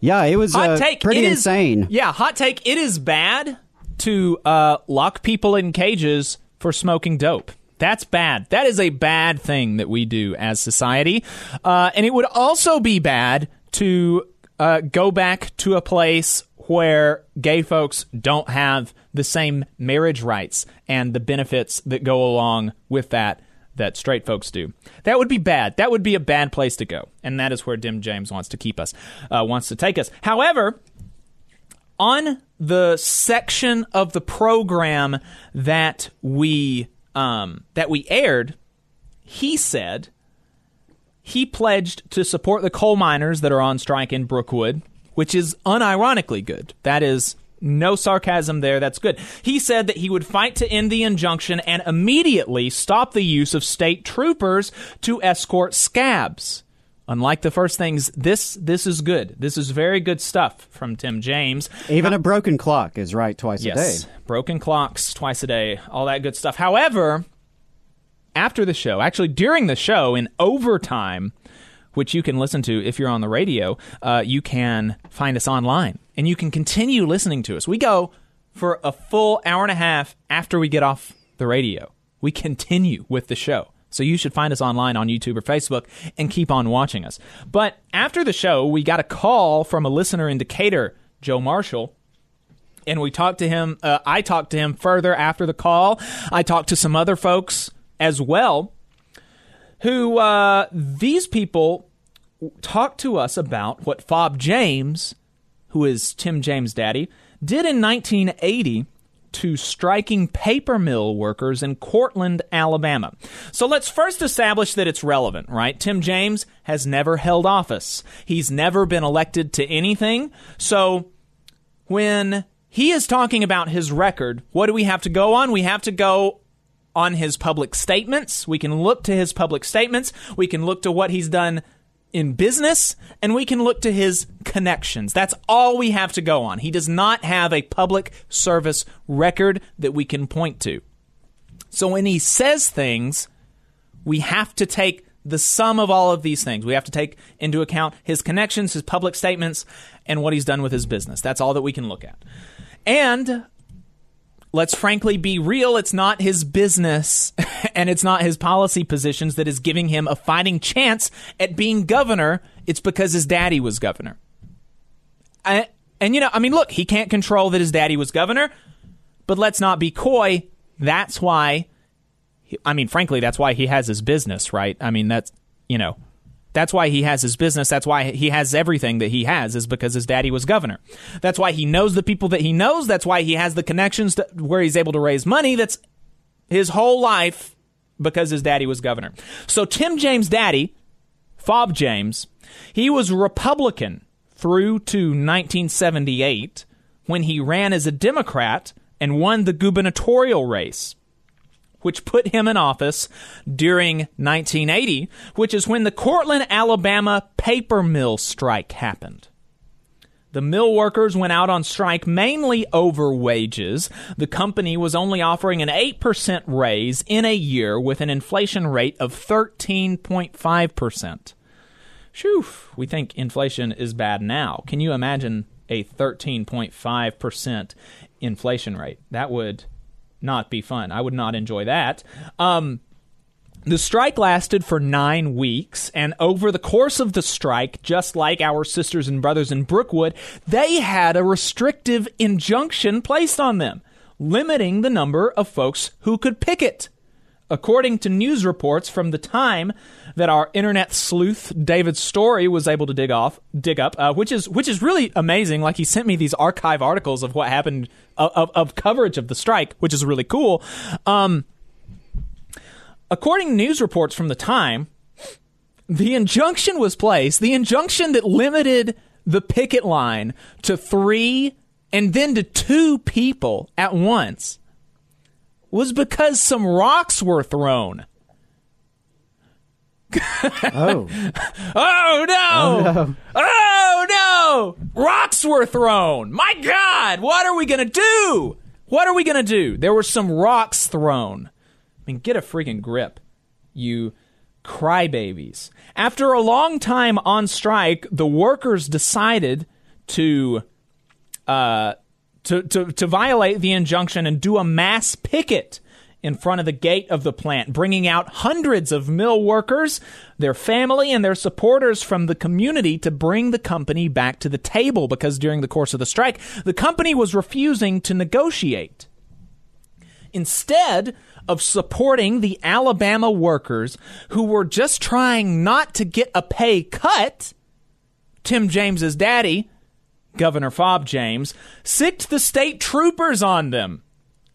yeah, it was hot uh, take. pretty it is- insane. yeah, hot take. It is bad to uh, lock people in cages for smoking dope. That's bad. That is a bad thing that we do as society. Uh, and it would also be bad to uh, go back to a place where gay folks don't have the same marriage rights and the benefits that go along with that that straight folks do. That would be bad. That would be a bad place to go. And that is where Tim James wants to keep us, uh, wants to take us. However, on the section of the program that we um, that we aired, he said he pledged to support the coal miners that are on strike in Brookwood, which is unironically good. That is no sarcasm there. That's good. He said that he would fight to end the injunction and immediately stop the use of state troopers to escort scabs. Unlike the first things, this this is good. This is very good stuff from Tim James. Even a broken clock is right twice Yes, a day. broken clocks twice a day, all that good stuff. However, after the show, actually during the show in overtime, which you can listen to if you're on the radio, uh, you can find us online and you can continue listening to us. We go for a full hour and a half after we get off the radio. We continue with the show. So you should find us online on YouTube or Facebook and keep on watching us. But after the show, we got a call from a listener in Decatur, Joe Marshall, and we talked to him. Uh, I talked to him further after the call. I talked to some other folks as well, who uh, these people talked to us about what Fob James, who is Tim James' daddy, did in 1980 to striking paper mill workers in Courtland, Alabama. So let's first establish that it's relevant, right? Tim James has never held office. He's never been elected to anything. So when he is talking about his record, what do we have to go on? We have to go on his public statements. We can look to his public statements. We can look to what he's done in business, and we can look to his connections. That's all we have to go on. He does not have a public service record that we can point to. So when he says things, we have to take the sum of all of these things. We have to take into account his connections, his public statements, and what he's done with his business. That's all that we can look at. And let's frankly be real, it's not his business and it's not his policy positions that is giving him a fighting chance at being governor. It's because his daddy was governor. And, you know, I mean, look, he can't control that his daddy was governor, but let's not be coy. That's why, I mean, frankly, that's why he has his business, right? I mean, that's, you know, that's why he has his business. That's why he has everything that he has is because his daddy was governor. That's why he knows the people that he knows. That's why he has the connections to where he's able to raise money. That's his whole life because his daddy was governor. So Tim James' daddy, Fob James, he was Republican through to 1978 when he ran as a Democrat and won the gubernatorial race which put him in office during 1980, which is when the Courtland, Alabama paper mill strike happened. The mill workers went out on strike mainly over wages. The company was only offering an 8% raise in a year with an inflation rate of 13.5%. Phew, we think inflation is bad now. Can you imagine a 13.5% inflation rate? That would not be fun. I would not enjoy that. Um, the strike lasted for nine weeks, and over the course of the strike, just like our sisters and brothers in Brookwood, they had a restrictive injunction placed on them, limiting the number of folks who could picket. According to news reports from the time that our internet sleuth David Story was able to dig off, dig up, uh, which is which is really amazing. Like he sent me these archive articles of what happened of, of, of coverage of the strike, which is really cool. Um, according to news reports from the time, the injunction was placed. The injunction that limited the picket line to three and then to two people at once was because some rocks were thrown. oh. oh no! Oh, no. Oh no! Rocks were thrown. My God, what are we gonna do? What are we gonna do? There were some rocks thrown. I mean, get a freaking grip, you crybabies. After a long time on strike, the workers decided to uh, to, to, to violate the injunction and do a mass picket in front of the gate of the plant, bringing out hundreds of mill workers, their family, and their supporters from the community to bring the company back to the table because during the course of the strike, the company was refusing to negotiate. Instead of supporting the Alabama workers who were just trying not to get a pay cut, Tim James's daddy, Governor Fob James, sicked the state troopers on them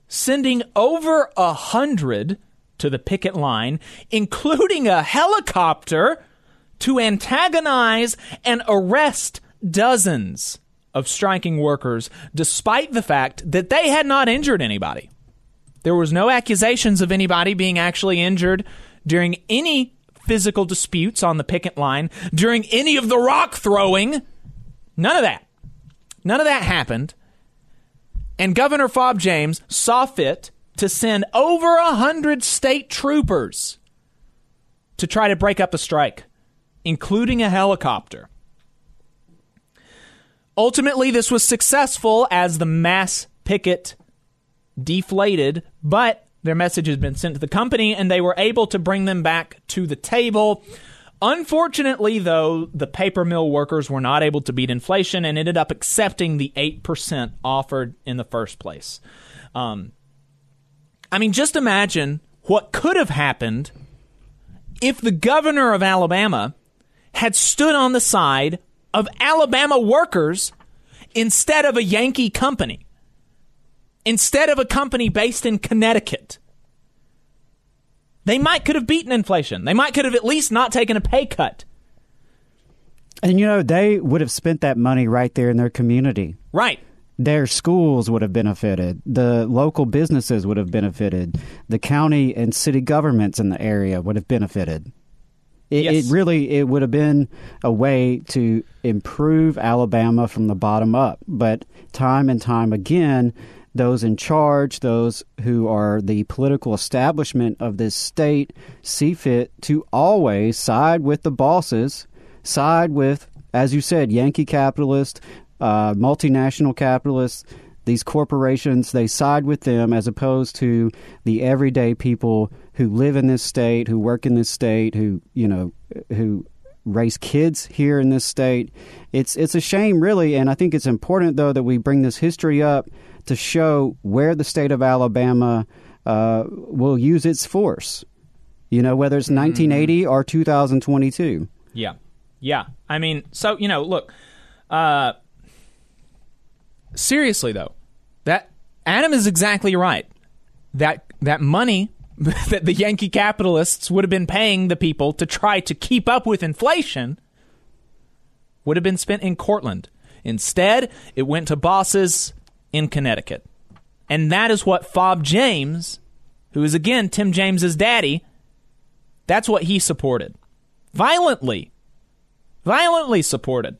sending over a hundred to the picket line, including a helicopter, to antagonize and arrest dozens of striking workers, despite the fact that they had not injured anybody. There was no accusations of anybody being actually injured during any physical disputes on the picket line, during any of the rock throwing. None of that. None of that happened. And Governor Fob James saw fit to send over a hundred state troopers to try to break up the strike, including a helicopter. Ultimately, this was successful as the mass picket deflated, but their message has been sent to the company and they were able to bring them back to the table. Unfortunately, though, the paper mill workers were not able to beat inflation and ended up accepting the 8% offered in the first place. Um, I mean, just imagine what could have happened if the governor of Alabama had stood on the side of Alabama workers instead of a Yankee company, instead of a company based in Connecticut they might could have beaten inflation. They might could have at least not taken a pay cut. And you know, they would have spent that money right there in their community. Right. Their schools would have benefited. The local businesses would have benefited. The county and city governments in the area would have benefited. It, yes. it really it would have been a way to improve Alabama from the bottom up. But time and time again, those in charge, those who are the political establishment of this state, see fit to always side with the bosses, side with, as you said, Yankee capitalists, uh, multinational capitalists, these corporations, they side with them as opposed to the everyday people who live in this state, who work in this state, who, you know, who raise kids here in this state. It's it's a shame really and I think it's important though that we bring this history up to show where the state of Alabama uh, will use its force. You know, whether it's 1980 mm. or 2022. Yeah. Yeah. I mean, so, you know, look, uh, seriously though, that Adam is exactly right. That that money that the Yankee capitalists would have been paying the people to try to keep up with inflation would have been spent in Courtland. Instead, it went to bosses in Connecticut. And that is what Fob James, who is again Tim James's daddy, that's what he supported. Violently. Violently supported.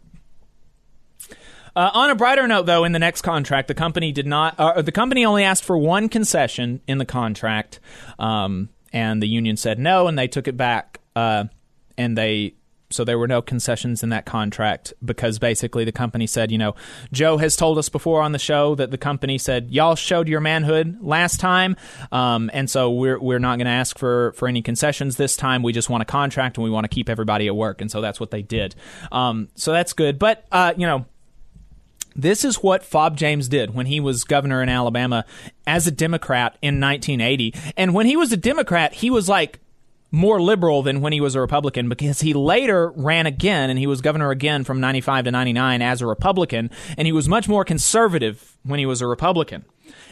Uh, on a brighter note, though, in the next contract, the company did not. Uh, the company only asked for one concession in the contract, um, and the union said no, and they took it back. Uh, and they so there were no concessions in that contract because basically the company said, you know, Joe has told us before on the show that the company said y'all showed your manhood last time, um, and so we're we're not going to ask for for any concessions this time. We just want a contract and we want to keep everybody at work, and so that's what they did. Um, so that's good, but uh, you know. This is what Fob James did when he was governor in Alabama as a Democrat in 1980. And when he was a Democrat, he was like more liberal than when he was a Republican because he later ran again and he was governor again from 95 to 99 as a Republican and he was much more conservative when he was a Republican.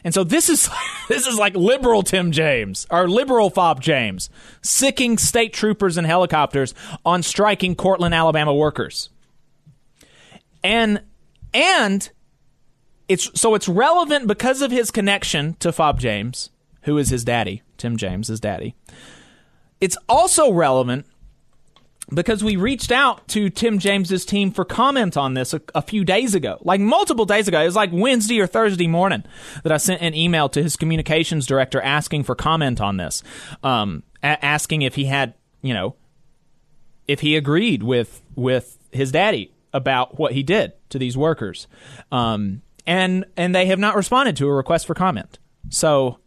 And so this is this is like liberal Tim James or liberal Fob James sicking state troopers and helicopters on striking Courtland, Alabama workers. And and it's so it's relevant because of his connection to Fob James, who is his daddy, Tim James, his daddy. It's also relevant because we reached out to Tim James's team for comment on this a, a, few days ago, like multiple days ago. It was like Wednesday or Thursday morning that I sent an email to his communications director asking for comment on this, um, a- asking if he had, you know, if he agreed with with his daddy about what he did to these workers, um, and and they have not responded to a request for comment. So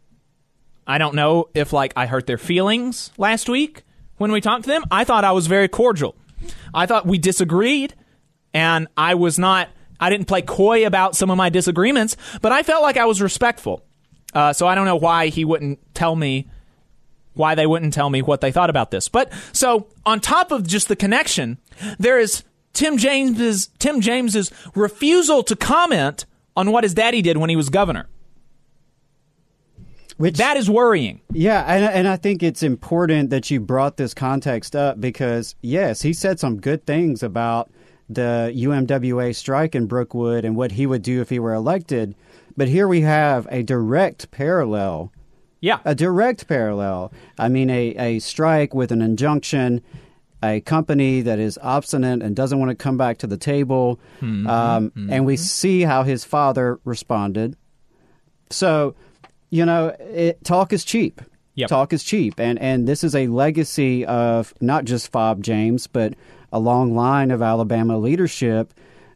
I don't know if like I hurt their feelings last week when we talked to them. I thought I was very cordial. I thought we disagreed and I was not I didn't play coy about some of my disagreements, but I felt like I was respectful. Uh, so I don't know why he wouldn't tell me why they wouldn't tell me what they thought about this. But so on top of just the connection, there is Tim James's Tim James's refusal to comment on what his daddy did when he was governor. Which, that is worrying. Yeah, and, and I think it's important that you brought this context up because, yes, he said some good things about the UMWA strike in Brookwood and what he would do if he were elected. But here we have a direct parallel. Yeah. A direct parallel. I mean, a, a strike with an injunction, a company that is obstinate and doesn't want to come back to the table. Mm-hmm. Um, mm-hmm. And we see how his father responded. So you know, it, talk is cheap. Yep. Talk is cheap, and and this is a legacy of not just Fob James, but a long line of Alabama leadership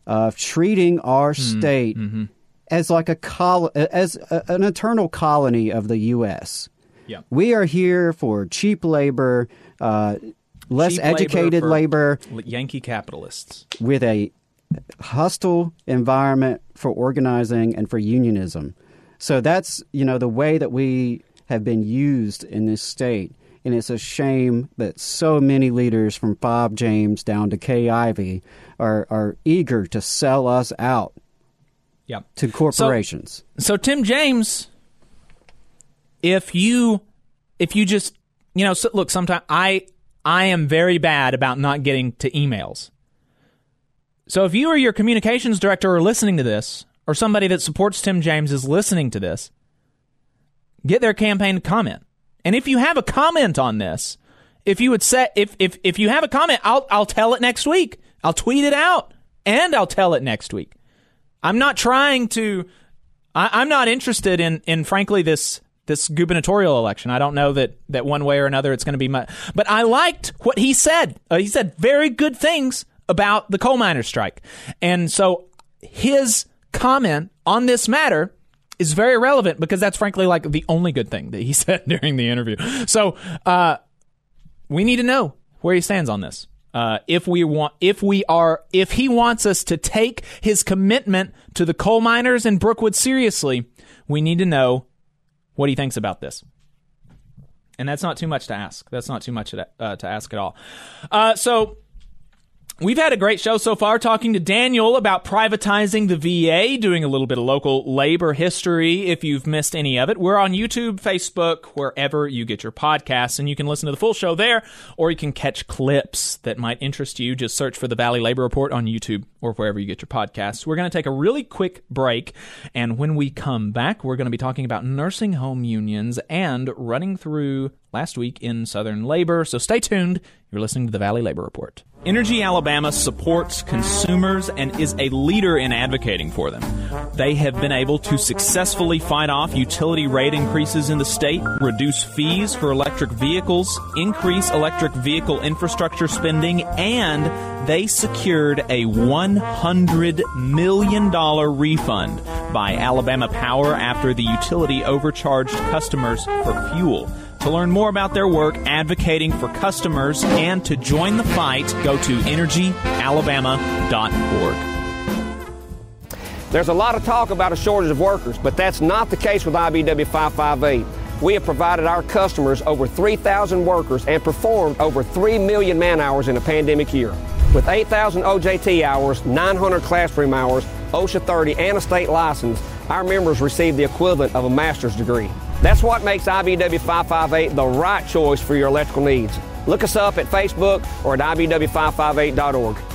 of treating our mm-hmm. state mm-hmm. as like a col- as a, an eternal colony of the U.S. Yeah. We are here for cheap labor, uh, less cheap educated labor, labor, Yankee capitalists with a hostile environment for organizing and for unionism. So that's, you know, the way that we have been used in this state. And it's a shame that so many leaders from Fob James down to Kay Ivey are, are eager to sell us out yeah. to corporations. So, so Tim James, if you if you just you know so, look sometimes I I am very bad about not getting to emails. So if you or your communications director are listening to this, or somebody that supports Tim James is listening to this, get their campaign to comment. And if you have a comment on this, if you would say if if if you have a comment, I'll I'll tell it next week. I'll tweet it out and I'll tell it next week. I'm not trying to I, am not interested in in frankly this this gubernatorial election. I don't know that that one way or another it's going to be much. But I liked what he said. Uh, he said very good things about the coal miners' strike, and so his comment on this matter is very relevant because that's frankly like the only good thing that he said during the interview. So uh, we need to know where he stands on this. Uh, if we want, if we are, if he wants us to take his commitment to the coal miners in Brookwood seriously, we need to know what he thinks about this. And that's not too much to ask. That's not too much to, uh, to ask at all. Uh, so We've had a great show so far talking to Daniel about privatizing the VA, doing a little bit of local labor history if you've missed any of it. We're on YouTube, Facebook, wherever you get your podcasts, and you can listen to the full show there, or you can catch clips that might interest you. Just search for the Valley Labor Report on YouTube or wherever you get your podcasts. We're going to take a really quick break, and when we come back, we're going to be talking about nursing home unions and running through last week in Southern labor. So stay tuned. You're listening to the Valley Labor Report. Energy Alabama supports consumers and is a leader in advocating for them. They have been able to successfully fight off utility rate increases in the state, reduce fees for electric vehicles, increase electric vehicle infrastructure spending, and they secured a $100 million refund by Alabama Power after the utility overcharged customers for fuel. To learn more about their work advocating for customers and to join the fight, go to energyalabama.org. There's a lot of talk about a shortage of workers, but that's not the case with IBEW 558. We have provided our customers over 3,000 workers and performed over 3 million man hours in a pandemic year. With 8,000 OJT hours, 900 classroom hours, OSHA 30, and a state license, our members receive the equivalent of a master's degree. That's what makes IBEW 558 the right choice for your electrical needs. Look us up at Facebook or at IBEW558.org.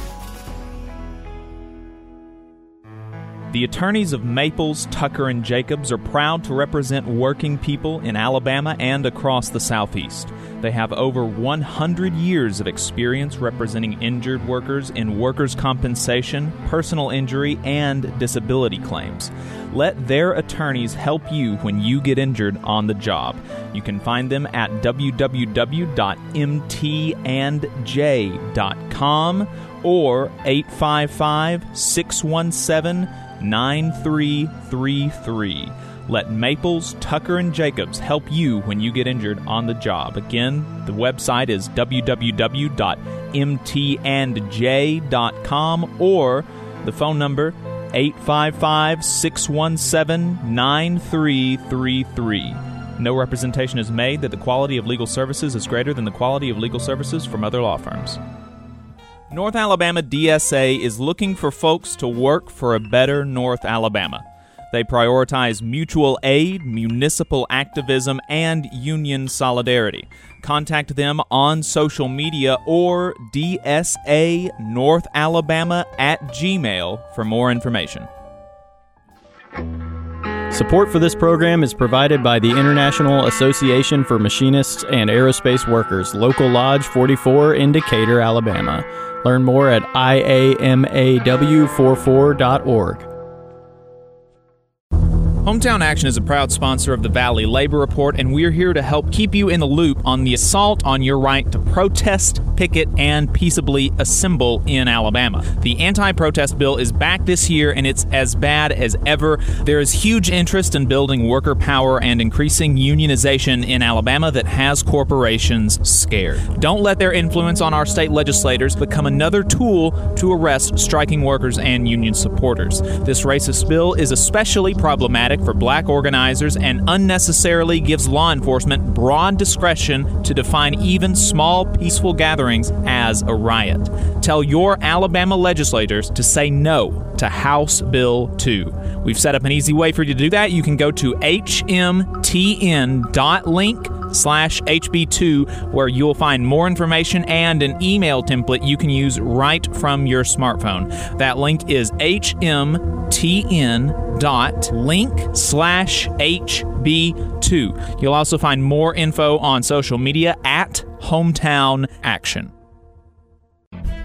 The attorneys of Maples, Tucker, and Jacobs are proud to represent working people in Alabama and across the Southeast. They have over 100 years of experience representing injured workers in workers' compensation, personal injury, and disability claims. Let their attorneys help you when you get injured on the job. You can find them at www.mtandj.com or 855 617 9333. Let Maples, Tucker, and Jacobs help you when you get injured on the job. Again, the website is www.mtandj.com or the phone number 855 617 9333. No representation is made that the quality of legal services is greater than the quality of legal services from other law firms. North Alabama DSA is looking for folks to work for a better North Alabama. They prioritize mutual aid, municipal activism, and union solidarity. Contact them on social media or DSA North Alabama at Gmail for more information. Support for this program is provided by the International Association for Machinists and Aerospace Workers, Local Lodge 44 in Decatur, Alabama. Learn more at iamaw44.org. Hometown Action is a proud sponsor of the Valley Labor Report, and we're here to help keep you in the loop on the assault on your right to protest, picket, and peaceably assemble in Alabama. The anti protest bill is back this year, and it's as bad as ever. There is huge interest in building worker power and increasing unionization in Alabama that has corporations scared. Don't let their influence on our state legislators become another tool to arrest striking workers and union supporters. This racist bill is especially problematic for black organizers and unnecessarily gives law enforcement broad discretion to define even small peaceful gatherings as a riot. Tell your Alabama legislators to say no to House Bill 2. We've set up an easy way for you to do that. You can go to hmtn.link slash HB2 where you'll find more information and an email template you can use right from your smartphone. That link is hmtn.link slash HB2. You'll also find more info on social media at Hometown Action.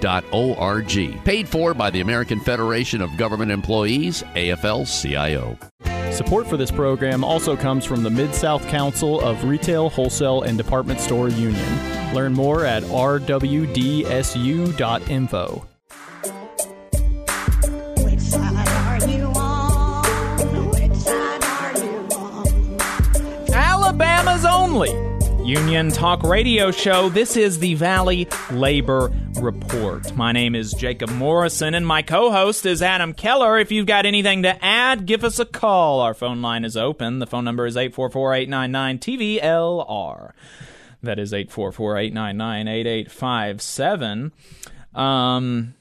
afge.org. Paid for by the American Federation of Government Employees, AFL CIO. Support for this program also comes from the Mid South Council of Retail, Wholesale, and Department Store Union. Learn more at rwdsu.info. Which side are you on? Which side are you on? Alabama's only Union Talk Radio Show. This is the Valley Labor Report. My name is Jacob Morrison, and my co host is Adam Keller. If you've got anything to add, give us a call. Our phone line is open. The phone number is 844 899 TVLR. That is 844 899 8857. Um,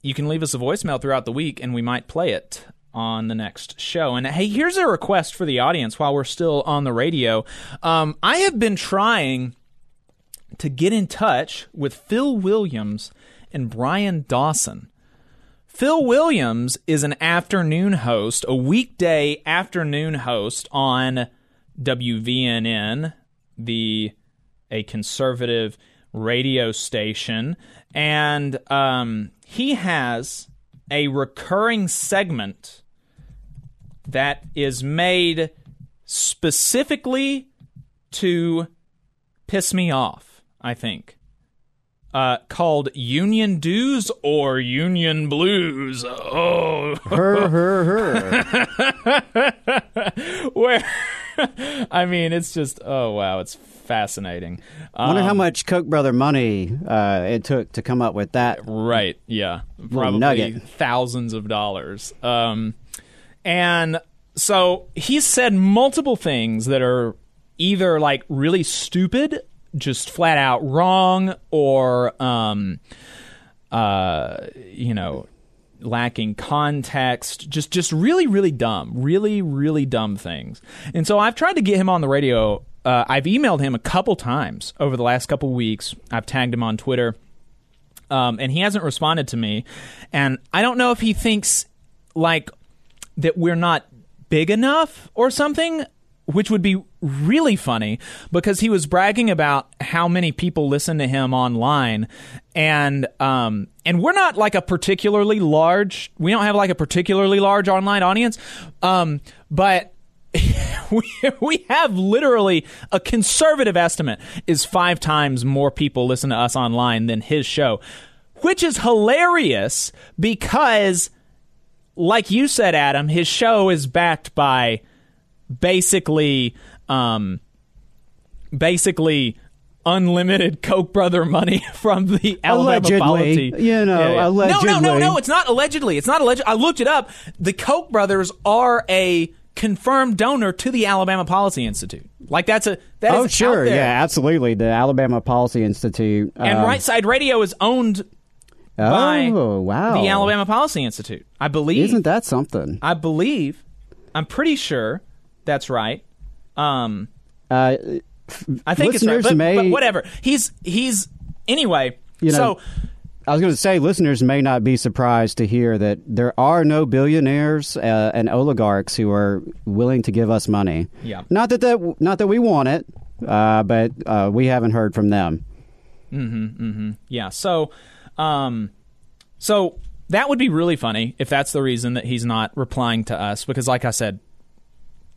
you can leave us a voicemail throughout the week, and we might play it on the next show. And hey, here's a request for the audience while we're still on the radio. Um, I have been trying to get in touch with Phil Williams and Bryan Dawson. Phil Williams is an afternoon host, a weekday afternoon host on WVNN, the a conservative radio station, and um, he has a recurring segment that is made specifically to piss me off, I think. Uh, called Union Dues or Union Blues. Oh, her, her, her. Where, I mean, it's just, oh, wow, it's fascinating. I wonder how Um, much Koch brother money uh, it took to come up with that. Right. Yeah. Probably nugget. thousands of dollars. Um, and so he said multiple things that are either like really stupid, just flat out wrong, or um, uh, you know, lacking context, just just really really dumb, really really dumb things. And so I've tried to get him on the radio. Uh, I've emailed him a couple times over the last couple weeks. I've tagged him on Twitter. Um, and he hasn't responded to me. And I don't know if he thinks like that we're not big enough or something, which would be really funny because he was bragging about how many people listen to him online and um and we're not like a particularly large we don't have like a particularly large online audience um but we, we have literally a conservative estimate is five times more people listen to us online than his show, which is hilarious because, like you said, Adam, his show is backed by basically, um, basically unlimited Koch brother money from the Alabama Allegedly, policy. you know, allegedly, No, no, no, no. It's not allegedly. It's not alleged. I looked it up. The Koch brothers are a confirmed donor to the Alabama Policy Institute. Like that's a that is oh, sure. Yeah, absolutely. The Alabama Policy Institute. And uh, Right Side Radio is owned by Oh, wow. the Alabama Policy Institute. I believe. Isn't that something? I believe. I'm pretty sure that's right. Um, Uh, I think it's right, but, may- but whatever. He's he's anyway. You know, so I was going to say, listeners may not be surprised to hear that there are no billionaires uh, and oligarchs who are willing to give us money. Yeah. Not that that not that we want it, uh, but uh, we haven't heard from them. Mm-hmm. Mm-hmm. Yeah. So, um, so that would be really funny if that's the reason that he's not replying to us because, like I said,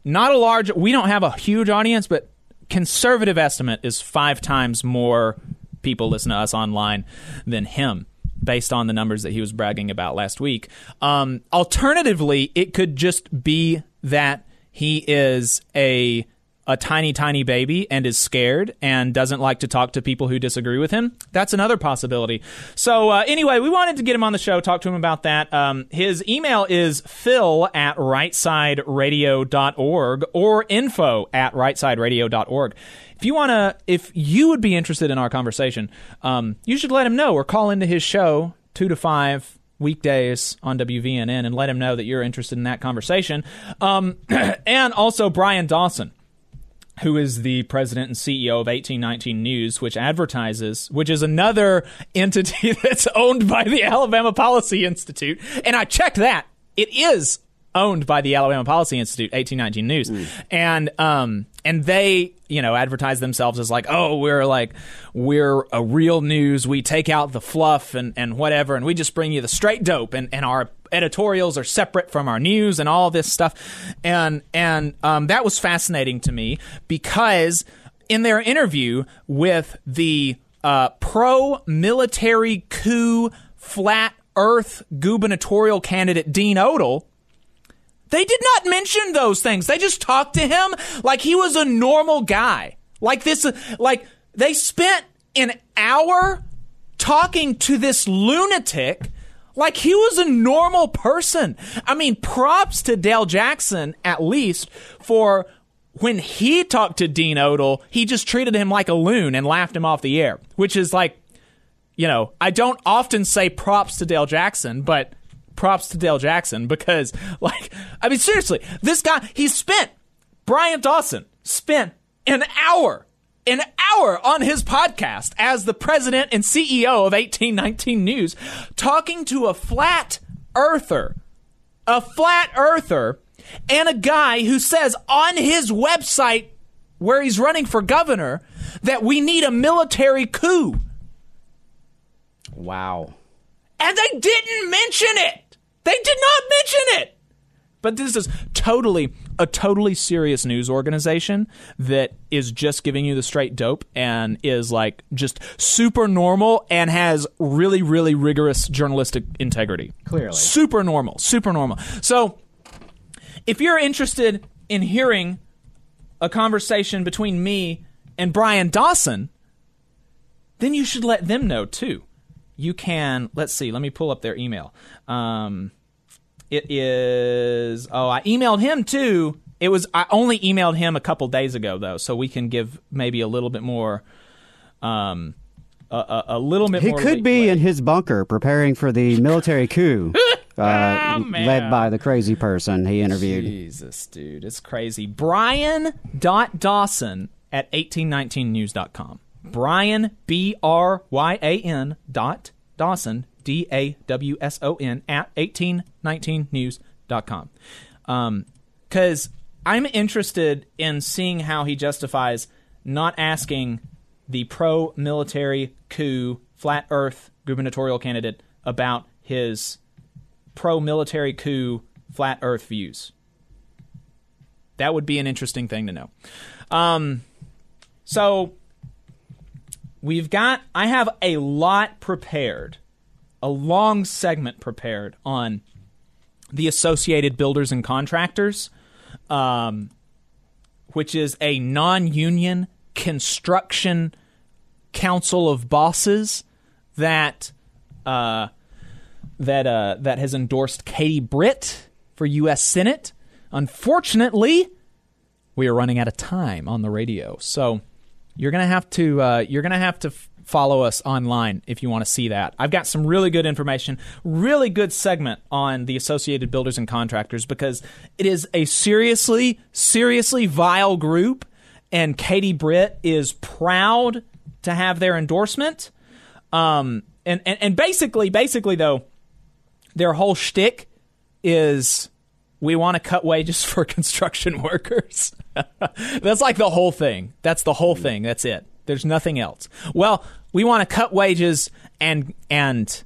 not a large. We don't have a huge audience, but conservative estimate is five times more people listen to us online than him. Based on the numbers that he was bragging about last week. Um, alternatively, it could just be that he is a a tiny, tiny baby and is scared and doesn't like to talk to people who disagree with him. That's another possibility. So, uh, anyway, we wanted to get him on the show, talk to him about that. Um, his email is phil at rightsideradio.org or info at rightsideradio.org. If you want to, if you would be interested in our conversation, um, you should let him know or call into his show two to five weekdays on WVNN and let him know that you're interested in that conversation. Um, and also Bryan Dawson who is the president and CEO of 1819 News, which advertises, which is another entity that's owned by the Alabama Policy Institute. And I checked that. It is owned by the Alabama Policy Institute, 1819 News. Mm. And um and they, you know, advertise themselves as like, "Oh, we're like we're a real news. We take out the fluff and and whatever and we just bring you the straight dope and and our editorials are separate from our news and all this stuff." And and um that was fascinating to me because in their interview with the uh, pro military coup flat earth gubernatorial candidate Dean Odle, they did not mention those things. They just talked to him like he was a normal guy. Like this, like they spent an hour talking to this lunatic like he was a normal person. I mean, props to Dale Jackson, at least, for when he talked to Dean Odle, he just treated him like a loon and laughed him off the air, which is like, you know, I don't often say props to Dale Jackson, but props to Dale Jackson because, like, I mean, seriously, this guy, he spent, Bryan Dawson spent an hour, an hour on his podcast as the president and CEO of 1819 News talking to a flat earther, a flat earther, and a guy who says on his website where he's running for governor that we need a military coup. Wow. And they didn't mention it. They did not mention it. But this is totally a totally serious news organization that is just giving you the straight dope and is like just super normal and has really really rigorous journalistic integrity. Clearly. Super normal, super normal. So, if you're interested in hearing a conversation between me and Bryan Dawson, then you should let them know too you can let's see let me pull up their email. Um, it is oh i emailed him too. It was i only emailed him a couple days ago though so we can give maybe a little bit more um, a, a, a little bit he could be in his bunker preparing for the military coup uh, Oh, led by the crazy person he interviewed. Jesus dude it's crazy. Bryan dot dawson at 1819news.com bryan b-r-y-a-n dot dawson d-a-w-s-o-n at 1819news.com um because i'm interested in seeing how he justifies not asking the pro-military coup flat earth gubernatorial candidate about his pro-military coup flat earth views. That would be an interesting thing to know. Um so we've got I have a lot prepared, a long segment prepared on the Associated Builders and Contractors, um, which is a non-union construction council of bosses that uh, that uh, that has endorsed Katie Britt for U.S. Senate. Unfortunately, we are running out of time on the radio, so you're gonna have to uh, you're gonna have to f- follow us online if you want to see that. I've got some really good information, really good segment on the Associated Builders and Contractors because it is a seriously seriously vile group, and Katie Britt is proud to have their endorsement. Um, and, and and basically, basically though, their whole shtick is we want to cut wages for construction workers. That's like the whole thing. That's the whole thing. That's it. There's nothing else. Well, we want to cut wages and and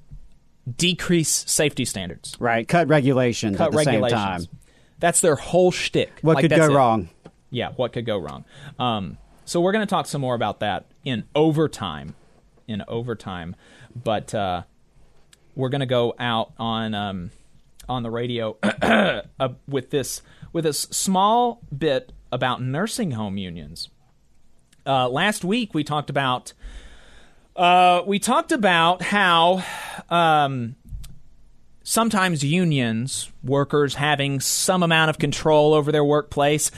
decrease safety standards. Right. Cut regulations Cut at the regulations. same time. That's their whole shtick. What Like, could go it. wrong? Yeah, what could go wrong? Um, so we're going to talk some more about that in overtime. In overtime, but uh, we're going to go out on um, on the radio uh, with this with a s- small bit about nursing home unions. Uh, last week we talked about uh, we talked about how um, sometimes unions, workers having some amount of control over their workplace,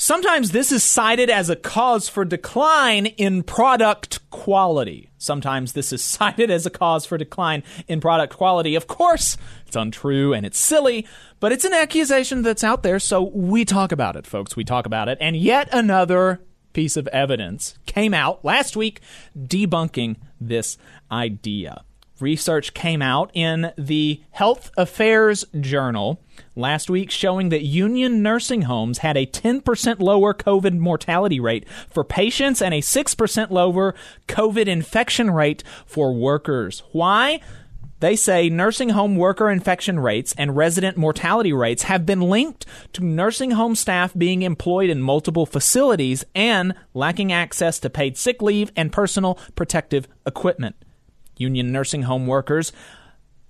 Sometimes this is cited as a cause for decline in product quality. Sometimes this is cited as a cause for decline in product quality. Of course, it's untrue and it's silly, but it's an accusation that's out there, so we talk about it, folks. We talk about it. And yet another piece of evidence came out last week debunking this idea. Research came out in the Health Affairs Journal last week showing that union nursing homes had a 10% lower COVID mortality rate for patients and a 6% lower COVID infection rate for workers. Why? They say nursing home worker infection rates and resident mortality rates have been linked to nursing home staff being employed in multiple facilities and lacking access to paid sick leave and personal protective equipment. Union nursing home workers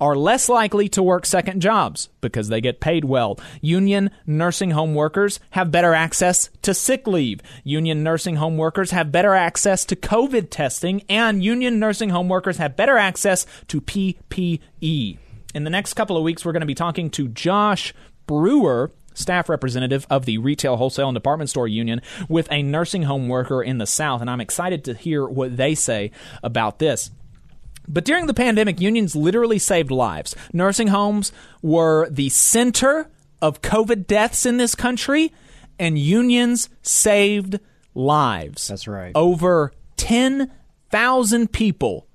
are less likely to work second jobs because they get paid well. Union nursing home workers have better access to sick leave. Union nursing home workers have better access to COVID testing, and union nursing home workers have better access to PPE. In the next couple of weeks, we're going to be talking to Josh Brewer, staff representative of the Retail, Wholesale, and Department Store Union, with a nursing home worker in the South, and I'm excited to hear what they say about this. But during the pandemic, unions literally saved lives. Nursing homes were the center of COVID deaths in this country, and unions saved lives. That's right. Over 10,000 people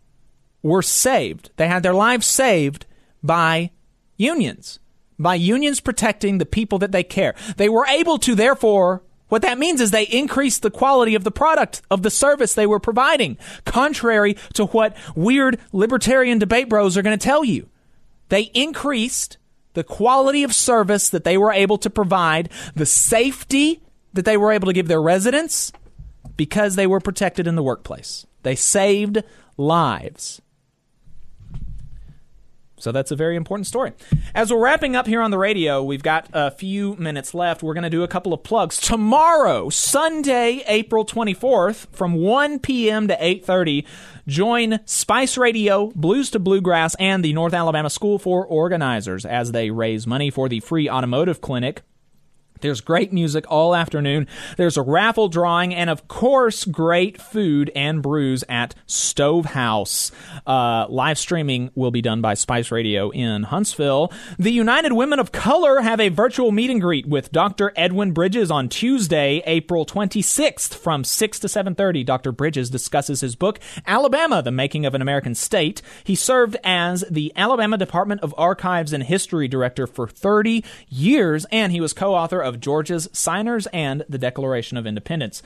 were saved. They had their lives saved by unions, by unions protecting the people that they care. They were able to, therefore, what that means is they increased the quality of the product, of the service they were providing, contrary to what weird libertarian debate bros are going to tell you. They increased the quality of service that they were able to provide, the safety that they were able to give their residents because they were protected in the workplace. They saved lives. So that's a very important story. As we're wrapping up here on the radio, we've got a few minutes left. We're going to do a couple of plugs. Tomorrow, Sunday, April 24th, from 1 p.m. to 8:30, join Spice Radio, Blues to Bluegrass, and the North Alabama School for Organizers as they raise money for the free automotive clinic there's great music all afternoon. There's a raffle drawing, and of course, great food and brews at Stovehouse. Uh, live streaming will be done by Spice Radio in Huntsville. The United Women of Color have a virtual meet and greet with Dr. Edwin Bridges on Tuesday, April 26th, from 6 to 7:30. Dr. Bridges discusses his book Alabama: The Making of an American State. He served as the Alabama Department of Archives and History Director for 30 years, and he was co-author of of Georgia's signers and the Declaration of Independence.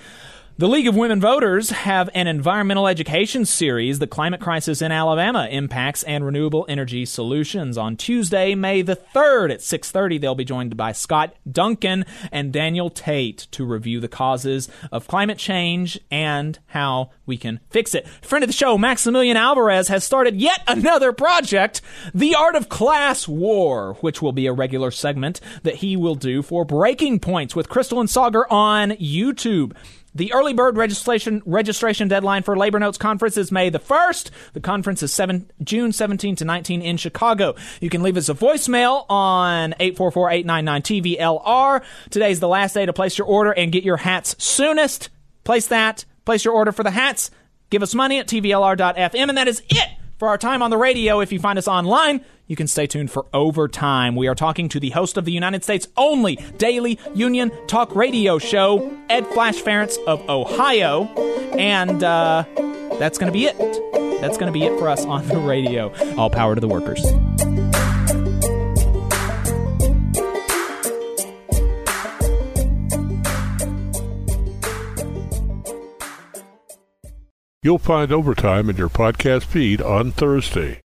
The League of Women Voters have an environmental education series, The Climate Crisis in Alabama Impacts and Renewable Energy Solutions. On Tuesday, May the 3rd at 6:30, they'll be joined by Scott Duncan and Daniel Tate to review the causes of climate change and how we can fix it. Friend of the show, Maximilian Alvarez has started yet another project, The Art of Class War, which will be a regular segment that he will do for Breaking Points with Krystal and Saagar on YouTube. The early bird registration registration deadline for Labor Notes Conference is May the 1st. The conference is 7, June 17 to 19 in Chicago. You can leave us a voicemail on 844-899-TVLR. Today's the last day to place your order and get your hats soonest. Place that. Place your order for the hats. Give us money at tvlr.fm and that is it for our time on the radio. If you find us online, you can stay tuned for Overtime. We are talking to the host of the United States' only daily union talk radio show, Ed Flash Ferenc of Ohio. And uh, that's going to be it. That's going to be it for us on the radio. All power to the workers. You'll find Overtime in your podcast feed on Thursday.